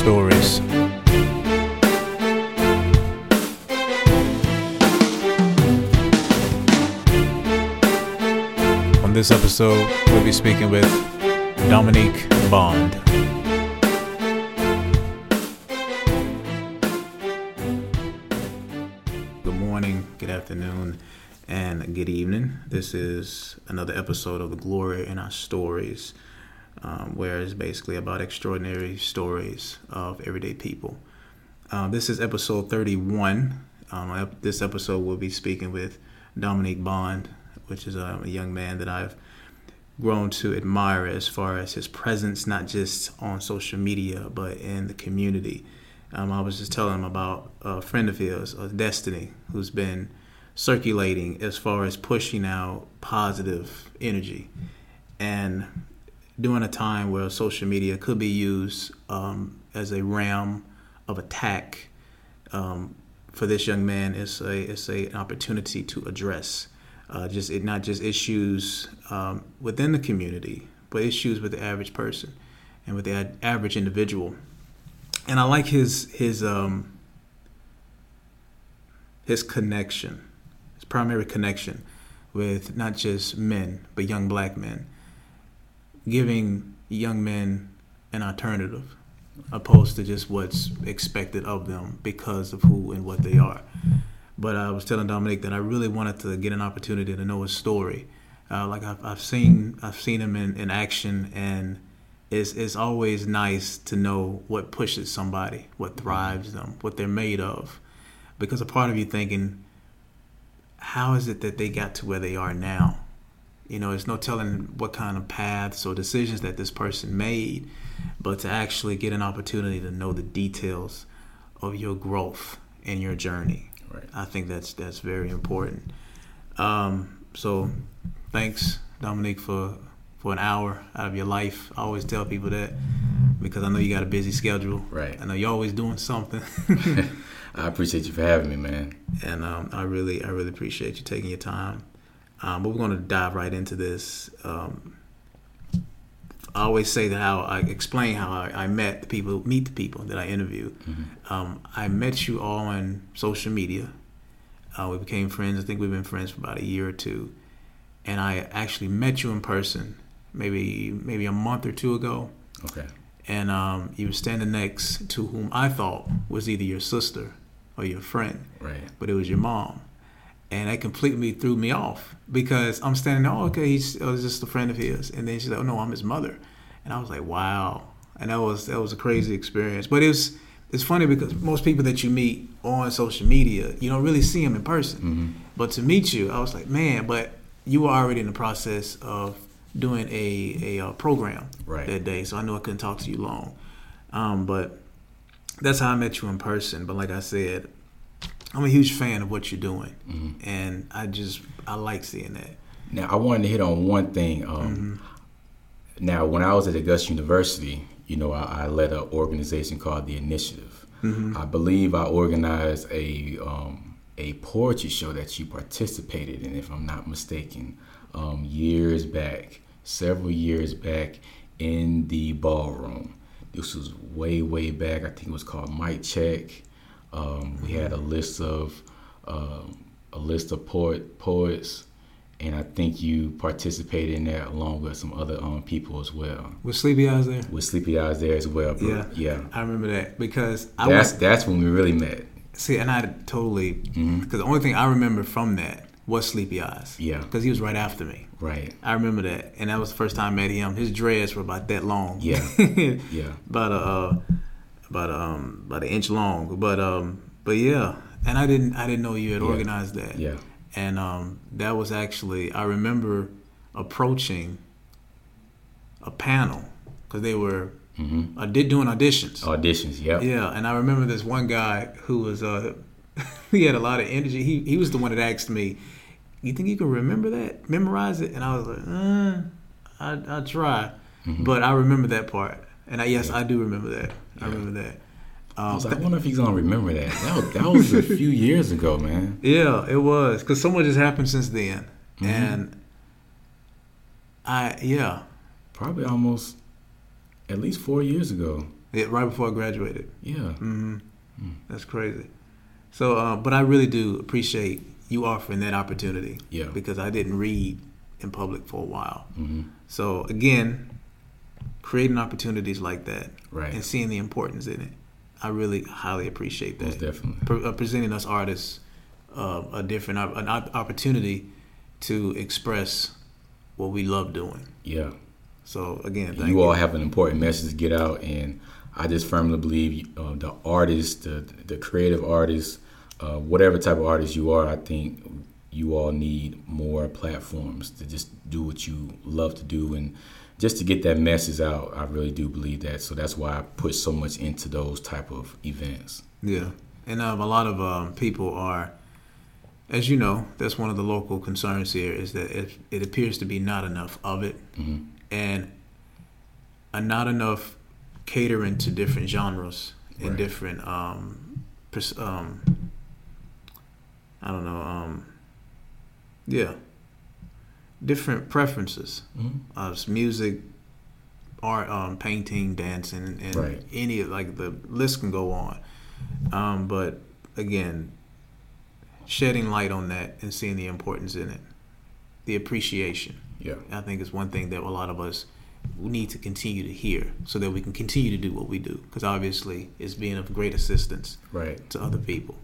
stories. On this episode, we'll be speaking with Dominique Bond. Good morning, good afternoon, and good evening. This is another episode of The Glory in Our Stories, um, where it's basically about extraordinary stories of everyday people. Uh, this is episode 31. Um, this episode we'll be speaking with Dominique Bond, which is a, a young man that I've grown to admire as far as his presence, not just on social media, but in the community. Um, I was just telling him about a friend of his, uh, Destiny, who's been circulating as far as pushing out positive energy. And during a time where social media could be used um, as a ram of attack, um, for this young man, it's a it's a, an opportunity to address uh, just it, not just issues um, within the community, but issues with the average person and with the ad- average individual. And I like his his um, his connection, his primary connection with not just men but young black men, giving young men an alternative opposed to just what's expected of them because of who and what they are. But I was telling Dominic that I really wanted to get an opportunity to know his story. Uh, like I've, I've seen I've seen him in, in action, and it's it's always nice to know what pushes somebody, what thrives them, what they're made of, because a part of you thinking, how is it that they got to where they are now? You know, there's no telling what kind of paths or decisions that this person made, but to actually get an opportunity to know the details of your growth and your journey. Right. I think that's that's very important. Um, so, thanks, Dominique, for for an hour out of your life. I always tell people that because I know you got a busy schedule. Right. I know you're always doing something, I appreciate you for having me, man. and um, I really I really appreciate you taking your time. Um, but we're going to dive right into this. Um, I always say that how I explain how I, I met the people, meet the people that I interview. Um, I met you all on social media. Uh, we became friends. I think we've been friends for about a year or two. And I actually met you in person maybe maybe a month or two ago. Okay. And um, you were standing next to whom I thought was either your sister or your friend Right. but it was your mom. And that completely threw me off because I'm standing there, oh, okay, he's oh, just a friend of his. And then she's like, oh, no, I'm his mother. And I was like, wow. And that was that was a crazy experience. But it was, it's funny because most people that you meet on social media, you don't really see them in person. Mm-hmm. But to meet you, I was like, man, but you were already in the process of doing a, a uh, program Right. that day. So I knew I couldn't talk to you long. Um, but that's how I met you in person. But like I said, I'm a huge fan of what you're doing, Mm-hmm. and I just I like seeing that. Now I wanted to hit on one thing. Um, Now, when I was at Augusta University, you know, I, I led an organization called the Initiative. I believe I organized a um, a poetry show that you participated in, if I'm not mistaken, um, years back, several years back, in the ballroom. This was way, way back. I think it was called Mic Check. Um, we had a list of um, a list of poet poets, and I think you participated in that along with some other um, people as well. With Sleepy Eyes there? With Sleepy Eyes there as well. But Yeah, yeah. I remember that because I That's went, that's when we really met. see, and I totally Mm-hmm. because the only thing I remember from that was Sleepy Eyes. Yeah. because he was right after me. Right. I remember that, and that was the first time I met him. His dreads were about that long. Yeah. Yeah. about a uh, about um about an inch long. But um but yeah, and I didn't I didn't know you had Yeah. organized that. Yeah. And um that was actually I remember approaching a panel because they were Mm-hmm. uh, did doing auditions. Auditions. yeah, Yeah, and I remember this one guy who was uh he had a lot of energy. He he was the one that asked me, "You think you can remember that? Memorize it?" And I was like, uh, I I'll try. Mm-hmm. But I remember that part. And I, yes, I do remember that. I remember that. I Um, was like, I wonder if he's gonna remember that. That was, that was a few years ago, man. Yeah, it was because so much has happened since then, Mm-hmm. and I yeah Probably almost at least four years ago. Yeah, right before I graduated. Yeah. hmm That's crazy. So, uh, but I really do appreciate you offering that opportunity. Yeah. Because I didn't read in public for a while. hmm So again, creating opportunities like that Right. and seeing the importance in it, I really highly appreciate that. Most definitely. Pre- uh, presenting us artists uh, a different op- an op- opportunity to express what we love doing. Yeah. So again, thank you all have an important message to get out, and I just firmly believe uh, the artists, the the creative artists, uh, whatever type of artist you are, I think you all need more platforms to just do what you love to do and just to get that message out. I really do believe that, so that's why I put so much into those type of events. Yeah, and um, a lot of um, people are, as you know, that's one of the local concerns here is that it, it appears to be not enough of it, hmm and not enough catering to different genres and Right. different um, pers- um, I don't know, um, yeah, different preferences hmm of music, art, um, painting, dancing, and Right. any like the list can go on. Um, but again, shedding light on that and seeing the importance in it, the appreciation. Yeah. I think is one thing that a lot of us need to continue to hear, so that we can continue to do what we do. Because obviously, it's being of great assistance Right. to other people.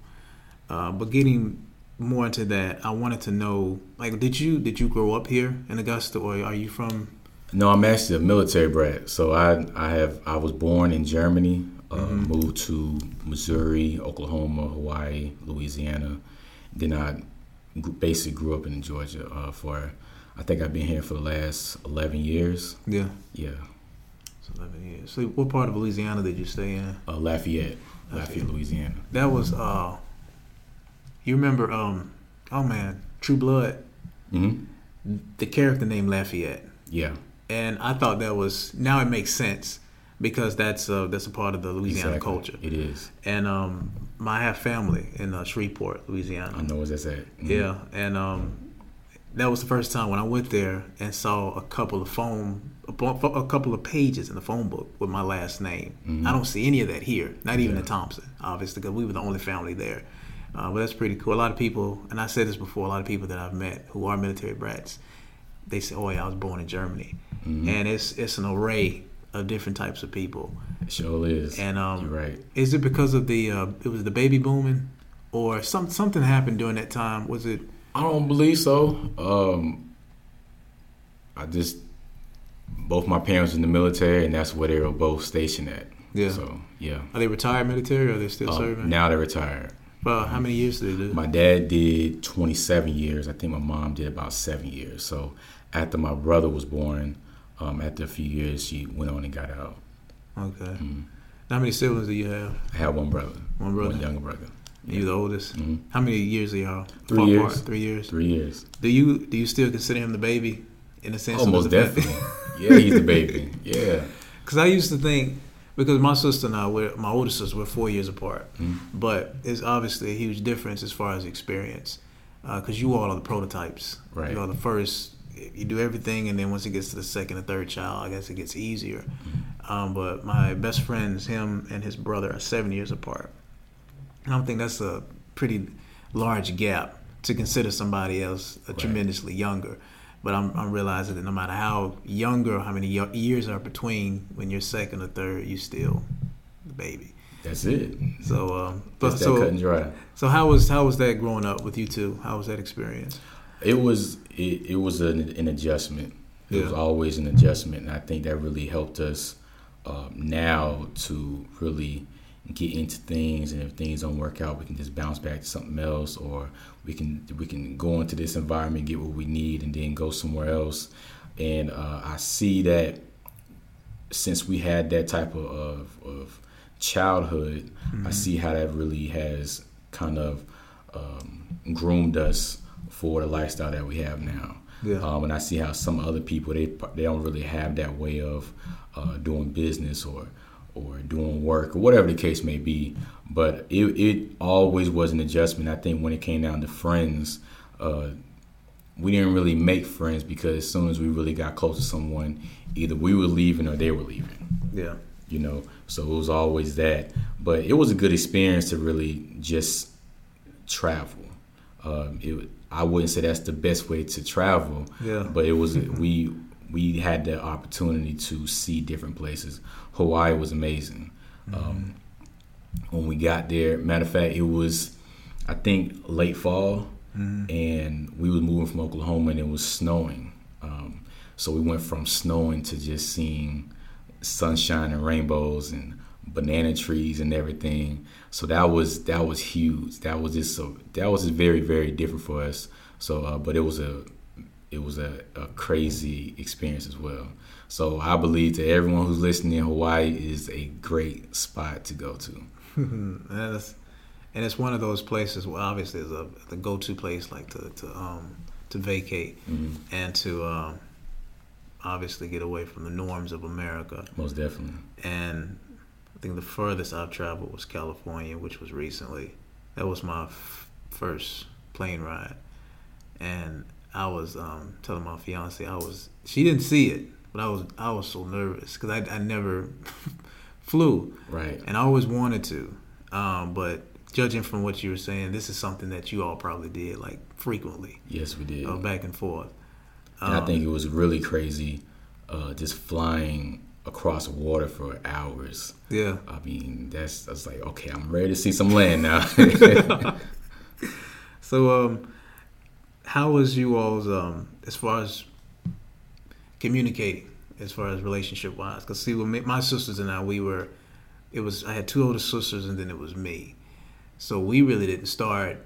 Uh, but getting more into that, I wanted to know, like, did you did you grow up here in Augusta, or are you from? No, I'm actually a military brat. So I I have I was born in Germany, uh, Mhm. moved to Missouri, Oklahoma, Hawaii, Louisiana. Then I basically grew up in Georgia uh, for I think I've been here for the last 11 years. Yeah, Yeah, it's eleven years. So, what part of Louisiana did you stay in? uh, Lafayette, Lafayette. Lafayette, Louisiana. That was uh, you remember? Um, oh man, True Blood. hmm The character named Lafayette. Yeah, and I thought that was now it makes sense because that's uh, that's a part of the Louisiana exactly. culture. It is. And um, I have family in uh, Shreveport, Louisiana. I know where that's at. Mhm. Yeah, and um, that was the first time when I went there and saw a couple of phone, a, a couple of pages in the phone book with my last name. Mhm. I don't see any of that here, not even Yeah. in Thomson, obviously, because we were the only family there. Uh, but that's pretty cool. A lot of people, and I said this before, a lot of people that I've met who are military brats, they say, "Oh yeah, I was born in Germany," Mhm. and it's it's an array of different types of people. It sure is. And um, You're right. is it because of the uh, it was the baby booming, or some something happened during that time? Was it? I don't believe so. Um, I just both my parents in the military, and that's where they were both stationed at. Yeah. So yeah. Are they retired military or are they still Uh, serving? now they're retired. Well, how many years did they do? My dad did 27 years. I think my mom did about seven years. So after my brother was born, um, after a few years, she went on and got out. okay. Mhm. How many siblings do you have? I have one brother, One brother. one younger brother. You the oldest. Mhm. How many years are y'all? Three far years. apart? Three years. Three years. Do you do you still consider him the baby in a sense? Of most the family? definitely. yeah, he's the baby. Yeah. Because I used to think, because my sister and I, we're, my older sister, we're four years apart. Mhm. But it's obviously a huge difference as far as experience. Because you all are the prototypes. Right. You are the first. You do everything, and then once it gets to the second or third child, I guess it gets easier. Um, but my best friends, him and his brother, are seven years apart. I don't think that's a pretty large gap to consider somebody else uh, Right. tremendously younger. But I'm, I'm realizing that no matter how younger, how many years are between, when you're second or third, you still the baby. That's it. So, um, but that cut so, and dry. so how was how was that growing up with you two? How was that experience? It was it, it was an, an adjustment. It was always an adjustment, and I think that really helped us um, now to really get into things. And if things don't work out, we can just bounce back to something else, or we can we can go into this environment, get what we need, and then go somewhere else. And uh, I see that since we had that type of of, of childhood, I see how that really has kind of um, groomed us for the lifestyle that we have now. Yeah. Um, and I see how some other people they they don't really have that way of uh, doing business or or doing work or whatever the case may be. But it it always was an adjustment. I think when it came down to friends, uh, we didn't really make friends because as soon as we really got close to someone, either we were leaving or they were leaving. Yeah. you know. So it was always that. But it was a good experience to really just travel. Um, it, I wouldn't say that's the best way to travel. Yeah. But it was we we had the opportunity to see different places. Hawaii was amazing. Mm-hmm. Um, when we got there, matter of fact, it was I think late fall, mm-hmm. and we was moving from Oklahoma, and it was snowing. Um, so we went from snowing to just seeing sunshine and rainbows and banana trees and everything. So that was that was huge. That was just so that was just very very different for us. So, uh, but it was a it was a, a, crazy experience as well. So I believe to everyone who's listening, in Hawaii is a great spot to go to. and, it's, and it's one of those places where obviously it's a the go to place like to to um to vacate mm-hmm. and to um, obviously get away from the norms of America. Most definitely. And I think the furthest I've traveled was California, which was recently. That was my f- first plane ride, and I was um, telling my fiance I was. She didn't see it, but I was I was so nervous because I I never flew. Right. And I always wanted to, um, but judging from what you were saying, this is something that you all probably did like frequently. Yes, we did. Uh, back and forth. And um, I think it was really crazy, uh, just flying across water for hours. Yeah. I mean, that's that's like okay, I'm ready to see some land now. so, um, how was you all's um as far as communicating, as far as relationship wise? Because see, with my sisters and I, we were, it was I had two older sisters and then it was me, so we really didn't start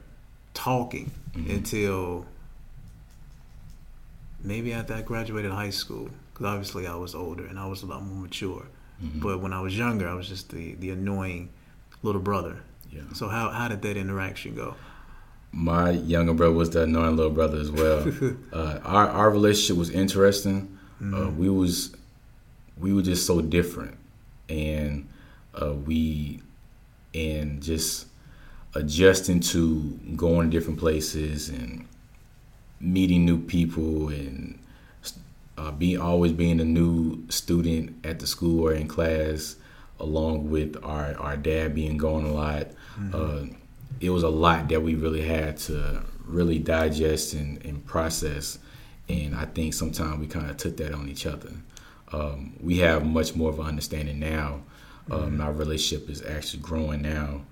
talking mm-hmm. until maybe after I graduated high school because obviously I was older and I was a lot more mature. Mm-hmm. But when I was younger, I was just the the annoying little brother. Yeah. So how how did that interaction go? My younger brother was the annoying little brother as well. uh, our our relationship was interesting. Uh, mm-hmm. Uh, we was we were just so different, and uh, we and just adjusting to going to different places and meeting new people and uh, being always being a new student at the school or in class, along with our our dad being gone a lot. Mm-hmm. It was a lot that we really had to really digest and, and process, and I think sometimes we kind of took that on each other. Um, we have much more of an understanding now. Um, mm-hmm. Our relationship is actually growing now,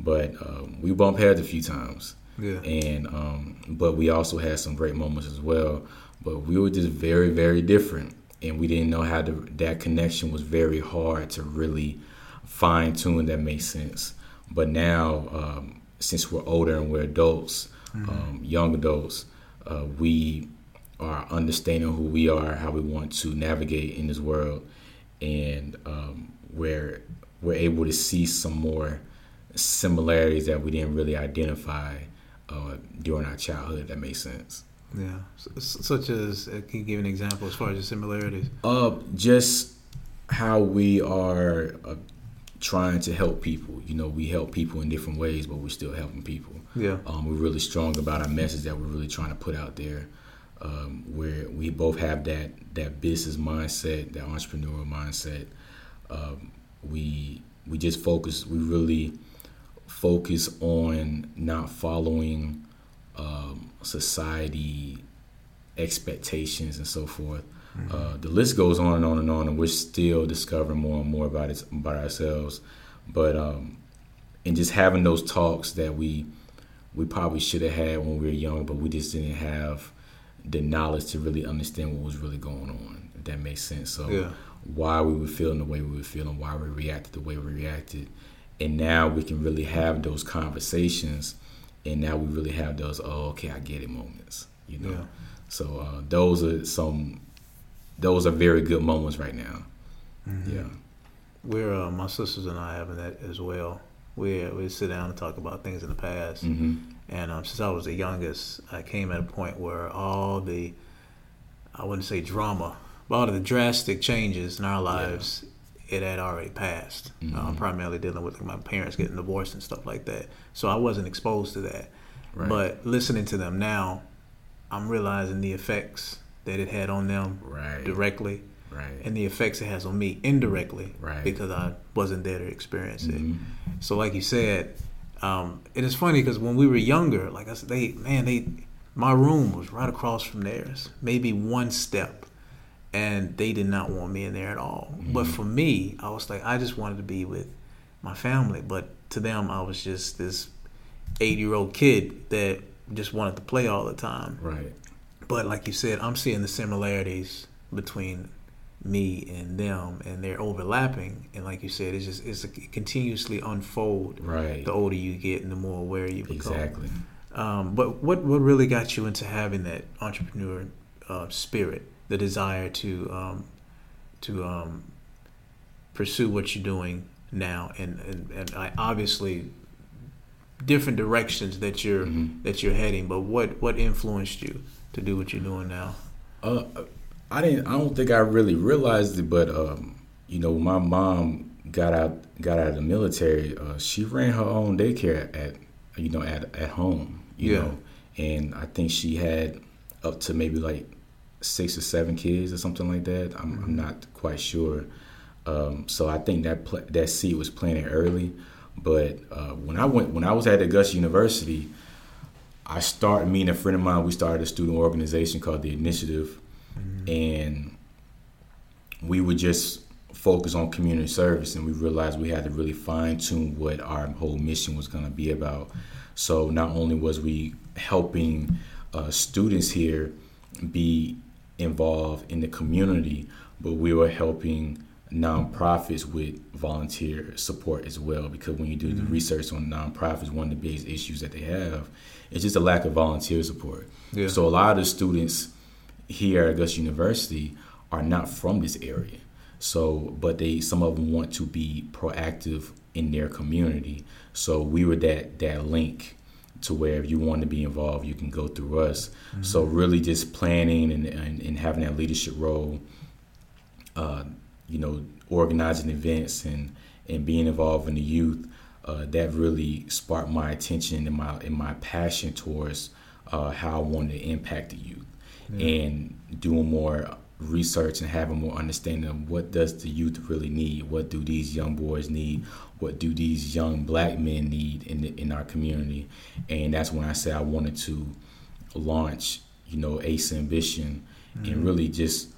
but um, we bump heads a few times. Yeah. And um, but we also had some great moments as well but we were just very very different and we didn't know how to that connection was very hard to really fine tune that makes sense but now um, since we're older and we're adults mm-hmm. um, young adults uh, we are understanding who we are how we want to navigate in this world and um, we're we're able to see some more similarities that we didn't really identify uh, during our childhood that makes sense yeah, such as uh, can you give an example as far as the similarities? Uh, just how we are uh, trying to help people. You know, we help people in different ways, but we're still helping people. Yeah, um, we're really strong about our message that we're really trying to put out there. Um, where we both have that that business mindset, that entrepreneurial mindset. Um, we we just focus. We really focus on not following um, society expectations and so forth. Mm-hmm. Uh, the list goes on and on and on, and we're still discovering more and more about it about ourselves. But um, and just having those talks that we we probably should have had when we were young, but we just didn't have the knowledge to really understand what was really going on. If that makes sense. So yeah. why we were feeling the way we were feeling, why we reacted the way we reacted, and now we can really have those conversations and now we really have those oh okay I get it moments, you know. Yeah. So uh, those are some those are very good moments right now. Mm-hmm. Yeah. We're uh, my sisters and I having that as well. We we sit down and talk about things in the past. Mm-hmm. And um, since I was the youngest, I came at a point where all the I wouldn't say drama, but all of the drastic changes in our lives it had already passed. Uh, mm-hmm. Uh, primarily dealing with like, my parents getting divorced and stuff like that. So I wasn't exposed to that. Right. But listening to them now, I'm realizing the effects that it had on them right. directly. Right. and the effects it has on me indirectly, Right. because I wasn't there to experience it. Mhm. So, like you said, um, it is funny because when we were younger, like I said, they man, they my room was right across from theirs, maybe one step, and they did not want me in there at all. But for me, I was like, I just wanted to be with my family. But to them, I was just this eight-year-old kid that just wanted to play all the time. Right. But like you said, I'm seeing the similarities between me and them, and they're overlapping. And like you said, it's just it's a, it continuously unfold. Right. The older you get, and the more aware you become. Exactly. Um, but what what really got you into having that entrepreneur uh, spirit, the desire to um, to um, pursue what you're doing now, and and, and I obviously different directions that you're Mhm. that you're heading. But what what influenced you to do what you're doing now? Uh, I didn't. I don't think I really realized it, but um, you know, my mom got out got out of the military. Uh, she ran her own daycare at you know at at home. You Yeah. know, and I think she had up to maybe like six or seven kids or something like that. I'm, I'm not quite sure. Um, so I think that pl- that seed was planted early. But uh, when I went when I was at Augusta University, I started me and a friend of mine. We started a student organization called the Initiative, and we would just focus on community service. And we realized we had to really fine tune what our whole mission was going to be about. So not only was we helping uh, students here be involved in the community, but we were helping nonprofits with volunteer support as well. Because when you do the research on nonprofits, one of the biggest issues that they have is just a lack of volunteer support. Yeah. So a lot of the students here at Augusta University are not from this area. So, but they some of them want to be proactive in their community. So we were that that link to where if you want to be involved, you can go through us. So really, just planning and, and, and having that leadership role, uh, you know, organizing events and and being involved in the youth, uh, that really sparked my attention and my and my passion towards uh, how I wanted to impact the youth. And doing more research and having more understanding of what does the youth really need? What do these young boys need? What do these young black men need in the, in our community? And that's when I said I wanted to launch you know Ace Ambition and really just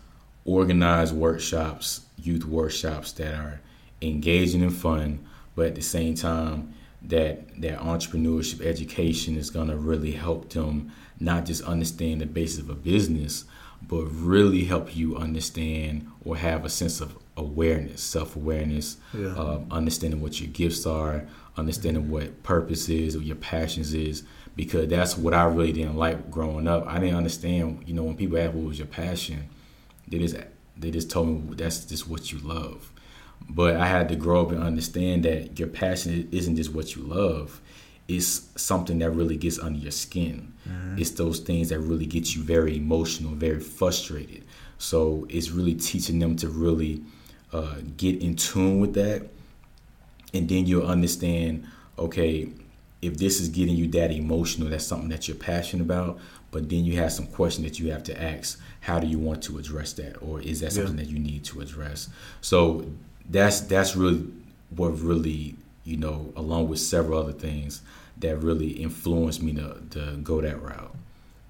organize workshops youth workshops that are engaging and fun but at the same time that that entrepreneurship education is going to really help them not just understand the basis of a business but really help you understand or have a sense of awareness self-awareness Yeah. uh, understanding what your gifts are understanding what purpose is or your passions is because that's what i really didn't like growing up. I didn't understand you know when people ask what was your passion? They just they just told me that's just what you love but I had to grow up and understand that your passion isn't just what you love. It's something that really gets under your skin. It's those things that really get you very emotional, very frustrated. So it's really teaching them to really uh, get in tune with that, and then you'll understand. Okay, if this is getting you that emotional, that's something that you're passionate about. But then you have some question that you have to ask: How do you want to address that, or is that Yeah. something that you need to address? So that's that's really what really you know, along with several other things that really influenced me to to go that route.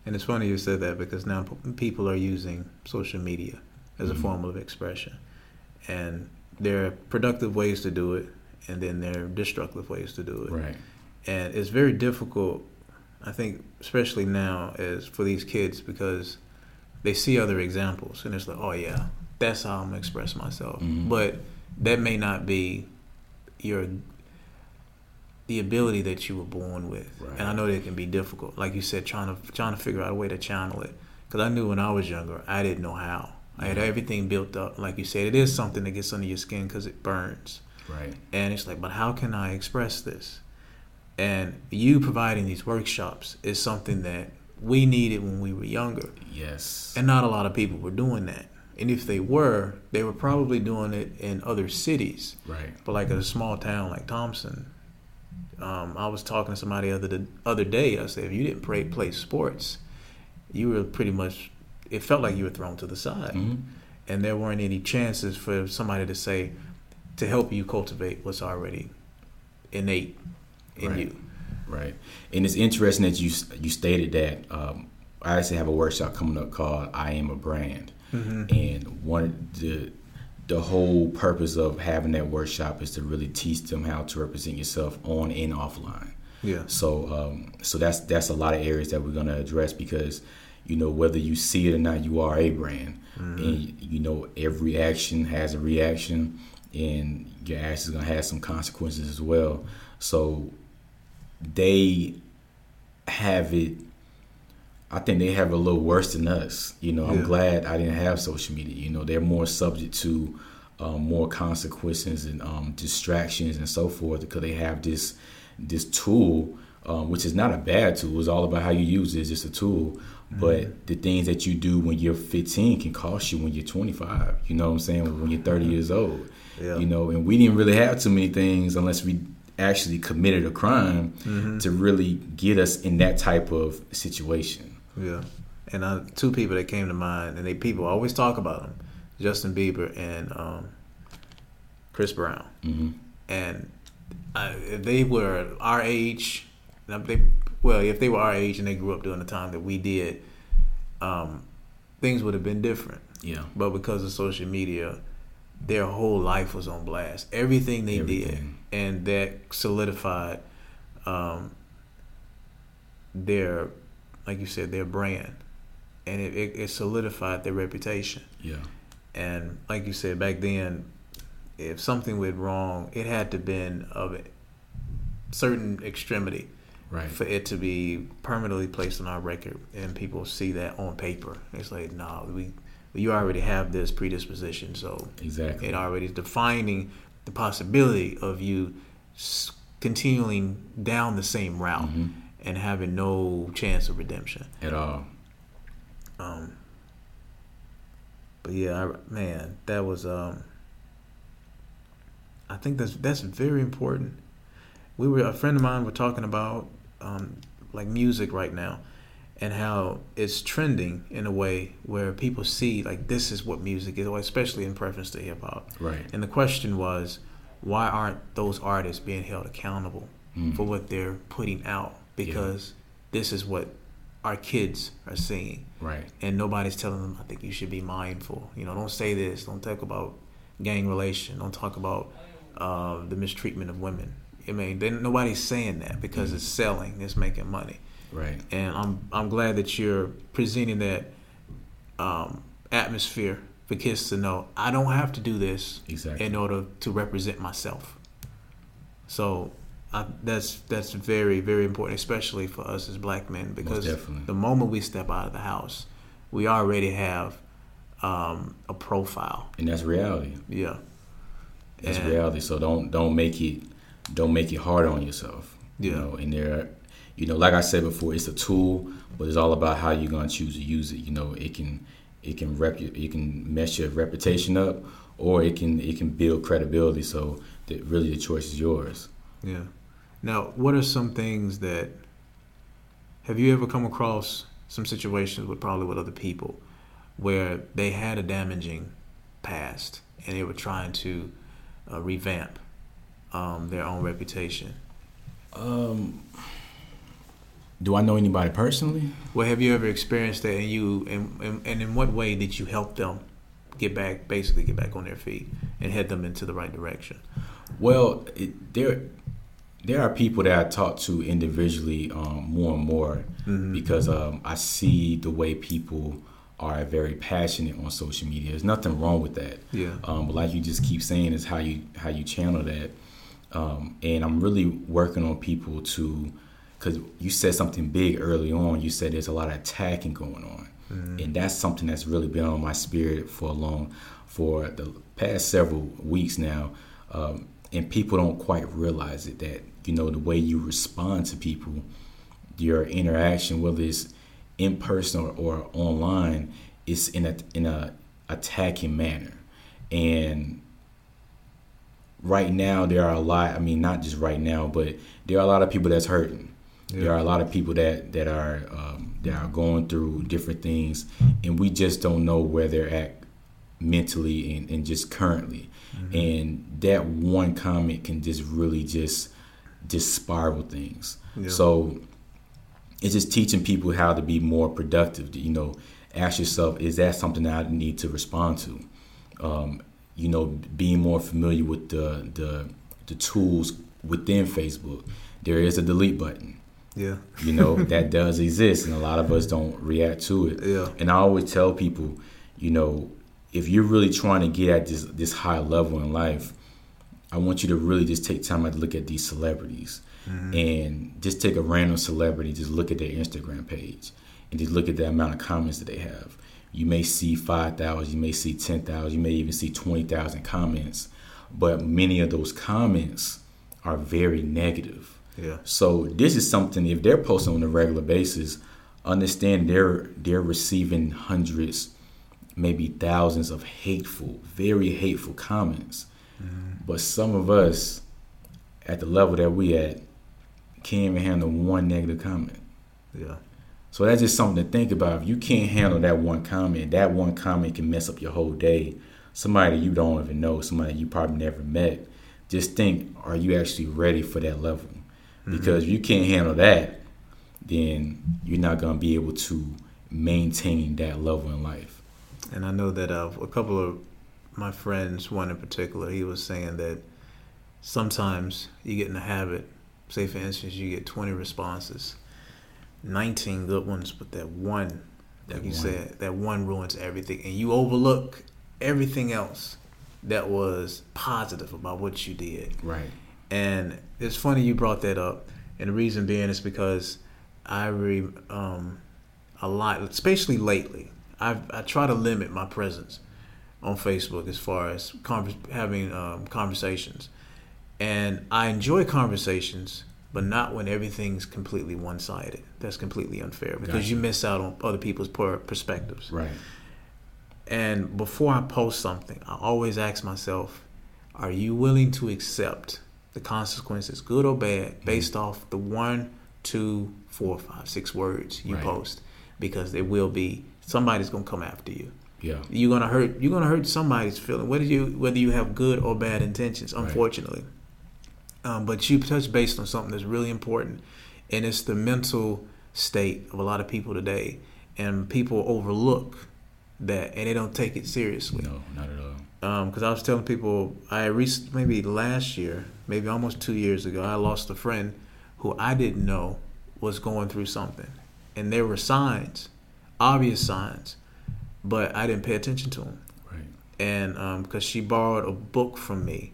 And it's funny you said that because now people are using social media as a Mhm. form of expression, and there are productive ways to do it, and then there are destructive ways to do it. Right. and it's very difficult i think especially now as for these kids because they see other examples and it's like oh yeah that's how i'm gonna express myself Mhm. but that may not be your the ability that you were born with Right. and i know that it can be difficult like you said trying to trying to figure out a way to channel it because i knew when i was younger i didn't know how i had everything built up like you said it is something that gets under your skin because it burns Right. and it's like, but how can I express this? And you providing these workshops is something that we needed when we were younger. Yes. And not a lot of people were doing that. And if they were, they were probably doing it in other cities. right. But like in a small town like Thomson, um, I was talking to somebody other the other day. I said, if you didn't play, play sports, you were pretty much. It felt like you were thrown to the side. hmm and there weren't any chances for somebody to say to help you cultivate what's already innate in Right. you. Right, and it's interesting that you you stated that. Um, I actually have a workshop coming up called "I Am a Brand," and one the the whole purpose of having that workshop is to really teach them how to represent yourself on and offline. Yeah. So um, so that's that's a lot of areas that we're gonna address because you know whether you see it or not, you are a brand, and you know every action has a reaction, and your action is gonna have some consequences as well. So they have it. I think they have a little worse than us. You know, I'm glad I didn't have social media. You know, they're more subject to um, more consequences and um, distractions and so forth because they have this this tool, um, which is not a bad tool. It's all about how you use it. It's just a tool. But the things that you do when you're 15 can cost you when you're 25. You know what I'm saying? When you're 30 years old. Yeah. You know, and we didn't really have too many things unless we actually committed a crime to really get us in that type of situation. Yeah, and uh, two people that came to mind, and they people always talk about them: Justin Bieber and um, Chris Brown. hmm And uh, if they were our age, they well, if they were our age and they grew up during the time that we did, um, things would have been different. Yeah. But because of social media, their whole life was on blast. Everything they Everything. did, and that solidified um, their, like you said, their brand, and it, it, it solidified their reputation. Yeah. And like you said back then, if something went wrong, it had to been of a certain extremity Right. for it to be permanently placed on our record and people see that on paper. It's like, no, we you already have this predisposition, so Exactly. it already is defining the possibility of you continuing down the same route Mhm. And having no chance of redemption. At all. Um, but yeah, I, man, that was. Um, I think that's that's very important. We were a friend of mine were talking about um, like music right now, and how it's trending in a way where people see like this is what music is, or especially in preference to hip hop. Right. And the question was, why aren't those artists being held accountable Mm. for what they're putting out? Because this is what our kids are seeing. Right. and nobody's telling them i think you should be mindful. You know don't say this. Don't talk about gang relation. Don't talk about uh, the mistreatment of women. I mean then nobody's saying that because it's selling. It's making money. Right. and i'm i'm glad that you're presenting that um, atmosphere for kids to know i don't have to do this Exactly. in order to represent myself. So I, that's that's very very important especially for us as black men because the moment we step out of the house we already have um, a profile And that's reality. yeah That's And- reality. So don't don't make it don't make it hard on yourself. You Yeah. know, and there you know, like I said before, it's a tool, but it's all about how you're gonna choose to use it. You know, it can it can rep you it can mess your reputation up or it can it can build credibility. So that really the choice is yours. Yeah. Now, what are some things that have you ever come across some situations with probably with other people where they had a damaging past and they were trying to uh, revamp um, their own reputation? Um do I know anybody personally? Well, have you ever experienced that, and you and, and, and in what way did you help them get back, basically get back on their feet and head them into the right direction? Well, it, there there are people that I talk to individually um, more and more Mhm. because um, I see the way people are very passionate on social media. There's nothing wrong with that. Yeah. Um, but like you just keep saying, is how you how you channel that. Um, and I'm really working on people to, because you said something big early on. You said there's a lot of attacking going on, and that's something that's really been on my spirit for a long, for the past several weeks now. Um, and people don't quite realize it that you know the way you respond to people, your interaction, whether it's in person or, or online, is in a in a attacking manner, and right now there are a lot i mean not just right now but there are a lot of people that's hurting. There are a lot of people that that are um, that are going through different things and we just don't know where they're at mentally and, and just currently. Mm-hmm. And that one comment can just really just just spiral things. Yeah. So it's just teaching people how to be more productive. You know, ask yourself, is that something that I need to respond to? Um, you know, being more familiar with the the the tools within Facebook. There is a delete button. Yeah. you know, that does exist and a lot of us don't react to it. Yeah. And I always tell people, you know, if you're really trying to get at this this high level in life, I want you to really just take time out to look at these celebrities. Mm-hmm. And just take a random celebrity, just look at their Instagram page and just look at the amount of comments that they have. You may see 5,000, you may see 10,000, you may even see 20,000 comments, but many of those comments are very negative. Yeah. So this is something if they're posting on a regular basis, understand they're they're receiving hundreds, maybe thousands of hateful, very hateful comments. Mm-hmm. But some of us at the level that we at can't even handle one negative comment. Yeah. So that's just something to think about. If you can't handle that one comment, that one comment can mess up your whole day. Somebody you don't even know, somebody you probably never met. Just think, are you actually ready for that level? Mm-hmm. Because if you can't handle that, then you're not going to be able to maintain that level in life. And I know that uh, a couple of my friends, one in particular, he was saying that sometimes you get in the habit, say for instance, you get 20 responses 19 good ones, but that one, like that you one. said, that one ruins everything, and you overlook everything else that was positive about what you did. Right. And it's funny you brought that up, and the reason being is because I re um, a lot, especially lately. I I try to limit my presence on Facebook as far as converse, having um, conversations, and I enjoy conversations but not when everything's completely one sided. That's completely unfair because gotcha. you miss out on other people's perspectives. Right. And before I post something, I always ask myself, are you willing to accept the consequences, good or bad, mm-hmm. based mm-hmm. off the one, two, four, five, six words you right. post? Because there will be somebody's gonna come after you. Yeah. You're gonna hurt you're gonna hurt somebody's feeling, whether you whether you have good or bad intentions, unfortunately. Right. Um, but you touched based on something that's really important, and it's the mental state of a lot of people today. And people overlook that, and they don't take it seriously. No, not at all. Because um, I was telling people, I recently, maybe last year, maybe almost two years ago, I lost a friend who I didn't know was going through something, and there were signs, obvious signs, but I didn't pay attention to them. Right. And because um, she borrowed a book from me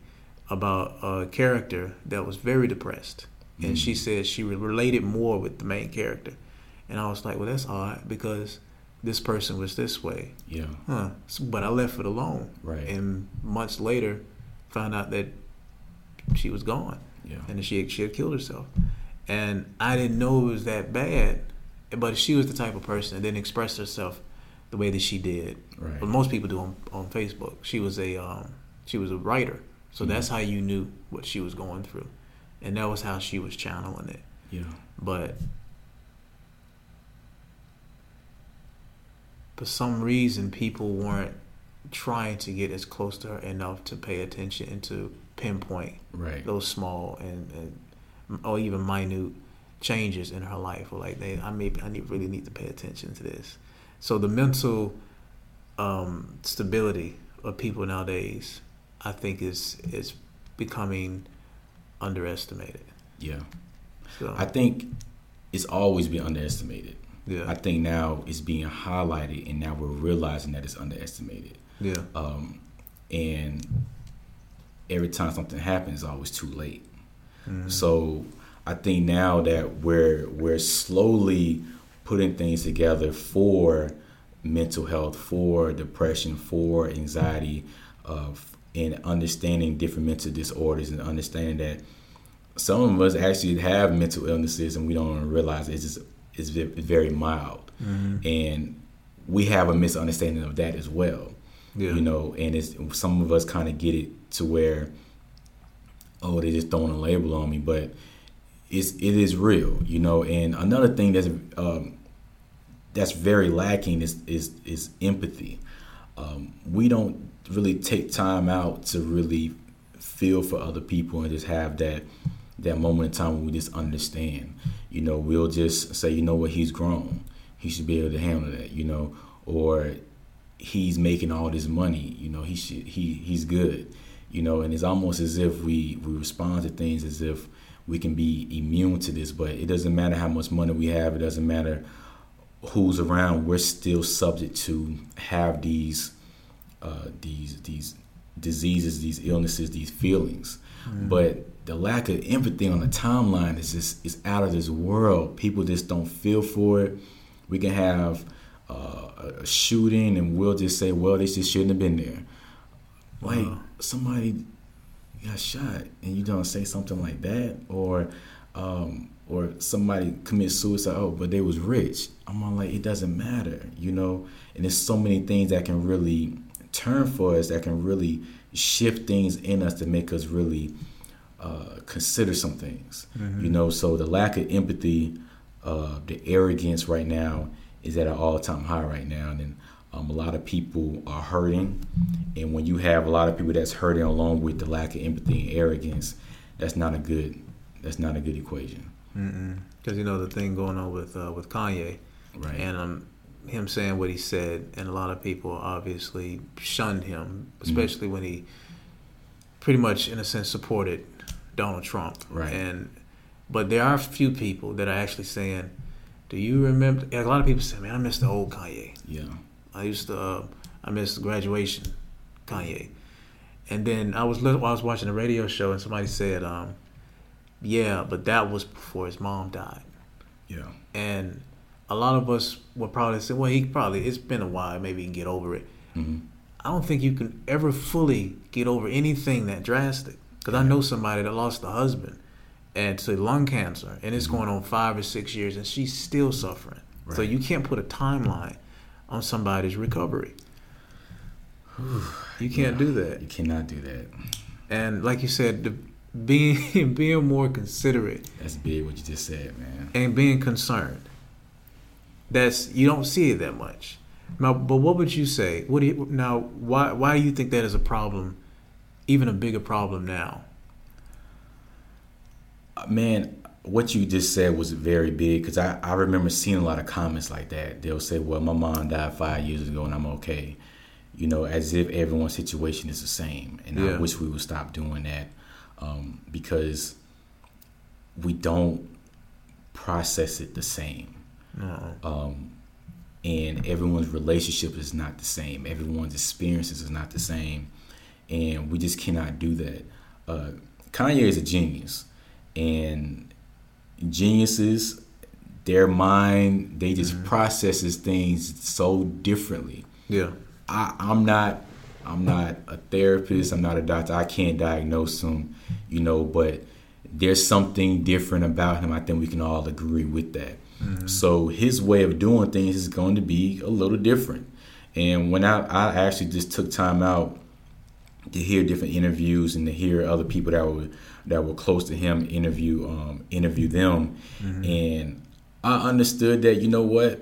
about a character that was very depressed, and mm. she said she related more with the main character, and I was like, well, that's odd because this person was this way. Yeah. Huh. So, but I left it alone. Right. And months later, found out that she was gone. Yeah. And she she had killed herself, and I didn't know it was that bad. But she was the type of person that didn't express herself the way that she did. Right. But most people do on, on Facebook. She was a um, she was a writer. So mm-hmm. that's how you knew what she was going through. And that was how she was channeling it. Yeah. But for some reason people weren't trying to get as close to her enough to pay attention and to pinpoint right. those small and, and or even minute changes in her life or like they I maybe I need really need to pay attention to this. So the mental um, stability of people nowadays I think is is becoming underestimated. Yeah. So I think it's always been underestimated. Yeah. I think now it's being highlighted, and now we're realizing that it's underestimated. Yeah. Um, and every time something happens, it's always too late. Mm-hmm. So I think now that we're we're slowly putting things together for mental health, for depression, for anxiety, uh, in understanding different mental disorders and understanding that some of us actually have mental illnesses and we don't realize it's just it's very mild mm-hmm. and we have a misunderstanding of that as well yeah. you know and it's some of us kind of get it to where oh they just throwing a label on me but it's it is real you know and another thing that's um, that's very lacking is is is empathy um, we don't really take time out to really feel for other people and just have that that moment in time when we just understand. You know, we'll just say, you know what, he's grown. He should be able to handle that, you know, or he's making all this money, you know, he should he he's good. You know, and it's almost as if we, we respond to things as if we can be immune to this, but it doesn't matter how much money we have, it doesn't matter who's around, we're still subject to have these uh, these these diseases, these illnesses, these feelings. Mm-hmm. But the lack of empathy on the timeline is just is out of this world. People just don't feel for it. We can have uh, a shooting, and we'll just say, "Well, they just shouldn't have been there." Like wow. somebody got shot, and you don't say something like that, or um, or somebody commits suicide. Oh, but they was rich. I'm all like, it doesn't matter, you know. And there's so many things that can really turn for us, that can really shift things in us to make us really uh, consider some things. Mm-hmm. You know, so the lack of empathy, uh, the arrogance right now is at an all time high right now, and um, a lot of people are hurting. And when you have a lot of people that's hurting along with the lack of empathy and arrogance, that's not a good that's not a good equation. Because you know the thing going on with uh, with Kanye, right? And um, him saying what he said, and a lot of people obviously shunned him, especially mm-hmm. when he pretty much, in a sense, supported Donald Trump. Right. And but there are a few people that are actually saying, "Do you remember?" a lot of people say, "Man, I miss the old Kanye." Yeah. I used to. Uh, I missed graduation, Kanye. And then I was I was watching a radio show and somebody said, um, "Yeah, but that was before his mom died." Yeah. And a lot of us would probably say, "Well, he probably it's been a while. Maybe he can get over it." Mm-hmm. I don't think you can ever fully get over anything that drastic. Because I know somebody that lost a husband and to lung cancer, and it's mm-hmm. going on five or six years, and she's still suffering. Right. So you can't put a timeline on somebody's recovery. you can't yeah, do that. You cannot do that. And like you said, the, being being more considerate. That's big. What you just said, man. And being concerned. That's you don't see it that much. Now, but what would you say? What do you now? Why why do you think that is a problem even a bigger problem now? Uh, man, what you just said was very big because I, I remember seeing a lot of comments like that. They'll say, well, my mom died five years ago and I'm okay. You know, as if everyone's situation is the same. And yeah. I wish we would stop doing that um, because we don't process it the same. Um, and everyone's relationship is not the same. Everyone's experiences is not the same and we just cannot do that. Uh, Kanye is a genius, and geniuses, their mind, they just mm-hmm. processes things so differently. Yeah, I, I'm not. I'm not a therapist. I'm not a doctor. I can't diagnose him, you know, but there's something different about him. I think we can all agree with that. Mm-hmm. So his way of doing things is going to be a little different. And when I, I actually just took time out to hear different interviews and to hear other people that were that were close to him interview um, interview them, mm-hmm. and I understood that you know what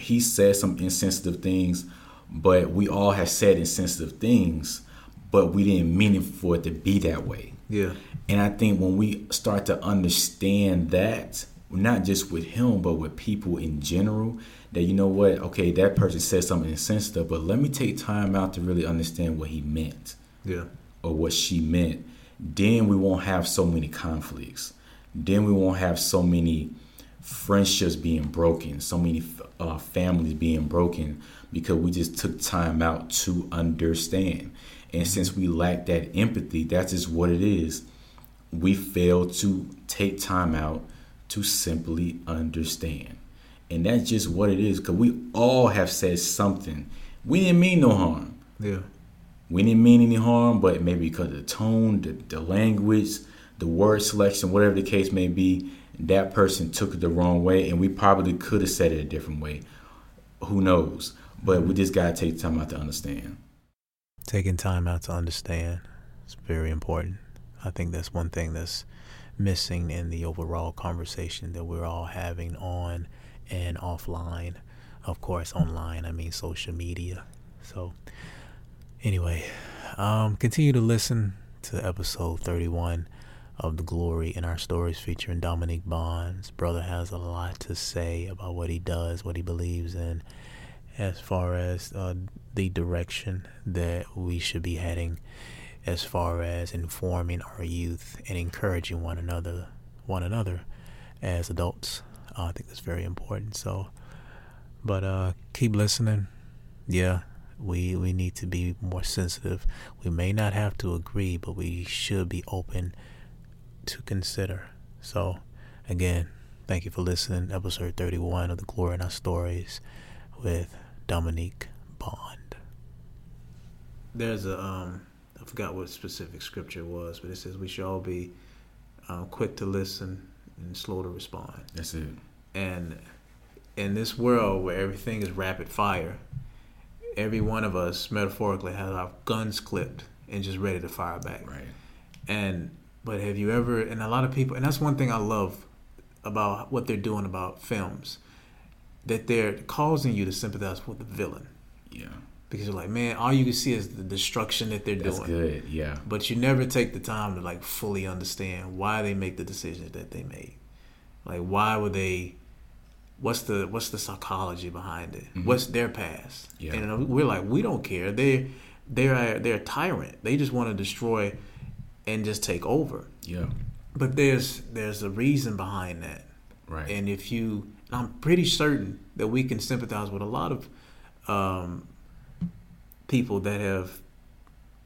he said some insensitive things, but we all have said insensitive things, but we didn't mean it for it to be that way. Yeah, and I think when we start to understand that, not just with him, but with people in general, that you know what, okay, that person said something insensitive, but let me take time out to really understand what he meant. Yeah. Or what she meant. Then we won't have so many conflicts. Then we won't have so many friendships being broken, so many uh, families being broken because we just took time out to understand. And since we lack that empathy, that's just what it is. We fail to take time out to simply understand. And that's just what it is because we all have said something. We didn't mean no harm. Yeah. We didn't mean any harm, but maybe because of the tone, the, the language, the word selection, whatever the case may be, that person took it the wrong way, and we probably could have said it a different way. Who knows? But we just gotta take time out to understand. Taking time out to understand is very important. I think that's one thing that's missing in the overall conversation that we're all having on and offline of course, online. I mean, social media. So, anyway, um, continue to listen to episode 31 of The Glory in Our Stories featuring Dominique Bonds. Brother has a lot to say about what he does, what he believes in, as far as uh, the direction that we should be heading, as far as informing our youth and encouraging one another, one another as adults. Uh, I think that's very important. So, but uh, keep listening. Yeah, we we need to be more sensitive. We may not have to agree, but we should be open to consider. So, again, thank you for listening. Episode 31 of the Glory in Our Stories with Dominique Bond. There's a um, I forgot what specific scripture was, but it says we should all be uh, quick to listen and slow to respond. That's it. And in this world where everything is rapid fire, every one of us metaphorically has our guns clipped and just ready to fire back. Right. And but have you ever and a lot of people and that's one thing I love about what they're doing about films that they're causing you to sympathize with the villain. Yeah. Because you're like, man, all you can see is the destruction that they're That's doing. good. Yeah. But you never take the time to like fully understand why they make the decisions that they made. Like why would they what's the what's the psychology behind it? Mhm. What's their past? Yeah. And we're like, we don't care. They they're they're a tyrant. They just want to destroy and just take over. Yeah. But there's there's a reason behind that. Right. And if you, and I'm pretty certain that we can sympathize with a lot of um, people that have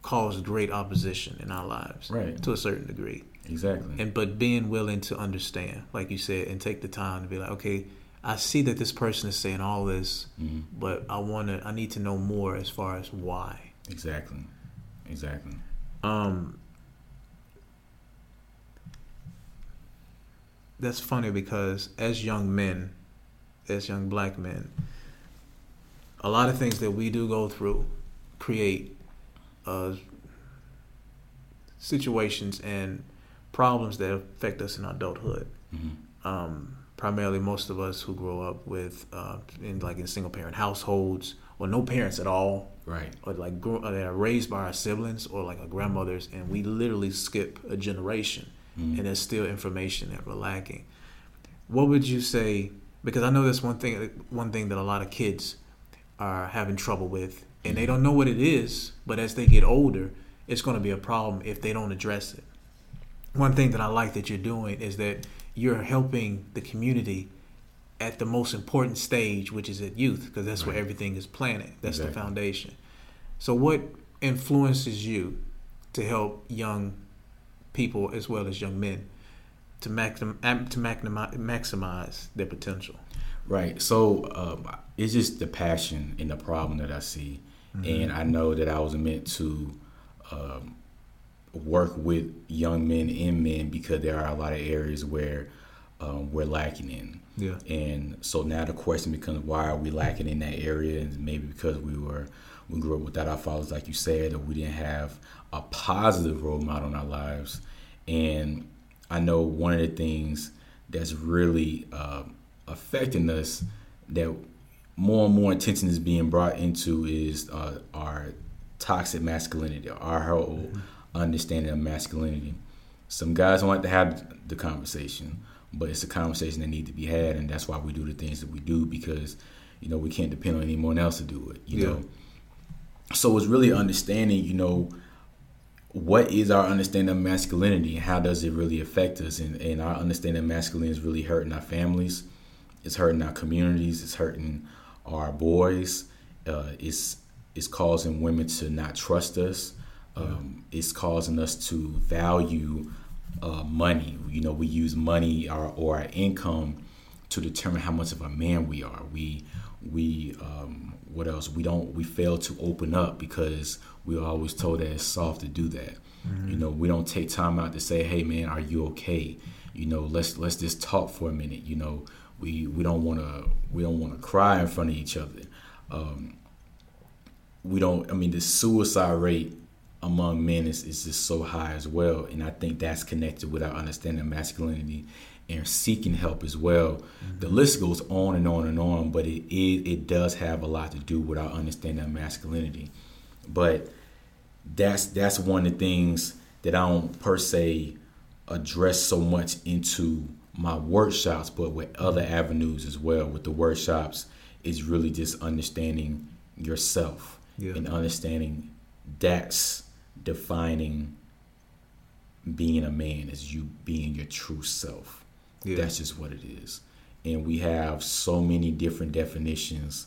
caused great opposition in our lives, Right. To a certain degree, exactly. and but being willing to understand, like you said, and take the time to be like, okay, I see that this person is saying all this, Mhm. but I want to, I need to know more as far as why. Exactly. Exactly. Um, that's funny because as young men, as young black men, a lot of things that we do go through create uh, situations and problems that affect us in adulthood. hmm Um, primarily, most of us who grow up with uh, in like in single parent households or no parents at all, Right. or like grow, or that are raised by our siblings or like our grandmothers, and we literally skip a generation, Mhm. and there's still information that we're lacking. What would you say? Because I know that's one thing. One thing that a lot of kids are having trouble with, and they don't know what it is. But as they get older, it's going to be a problem if they don't address it. One thing that I like that you're doing is that you're helping the community at the most important stage, which is at youth, because that's where everything is planted. That's the foundation. So, what influences you to help young people as well as young men to maxim, to maximi- maximize their potential? Right. So um, it's just the passion and the problem that I see, and I know that I was meant to um, work with young men and men because there are a lot of areas where um, we're lacking in. Yeah. And so now the question becomes, why are we lacking in that area? And maybe because we were we grew up without our fathers, like you said, or we didn't have a positive role model in our lives. And I know one of the things that's really uh, affecting us that more and more attention is being brought into is uh, our toxic masculinity, our whole understanding of masculinity. Some guys don't like to have the conversation, but it's a conversation that needs to be had, and that's why we do the things that we do because you know we can't depend on anyone else to do it. You Yeah. know, so it's really understanding. You know, what is our understanding of masculinity and how does it really affect us? And, and our understanding of masculinity is really hurting our families, it's hurting our communities, it's hurting our boys, uh, it's it's causing women to not trust us. Um, it's causing us to value uh, money. You know, we use money or, or our income to determine how much of a man we are. We we um, what else? We don't we fail to open up because we are always told that it's soft to do that. You know, we don't take time out to say, "Hey, man, are you okay?" You know, let's let's just talk for a minute. You know, we we don't want to we don't want to cry in front of each other. Um, we don't. I mean, the suicide rate among men is, is just so high as well. And I think that's connected with our understanding of masculinity and seeking help as well. Mm-hmm. The list goes on and on and on, but it, it it does have a lot to do with our understanding of masculinity. But that's that's one of the things that I don't per se address so much into my workshops, but with other avenues as well. With the workshops, is really just understanding yourself yeah. and understanding that's defining being a man as you being your true self. Yeah. That's just what it is. And we have so many different definitions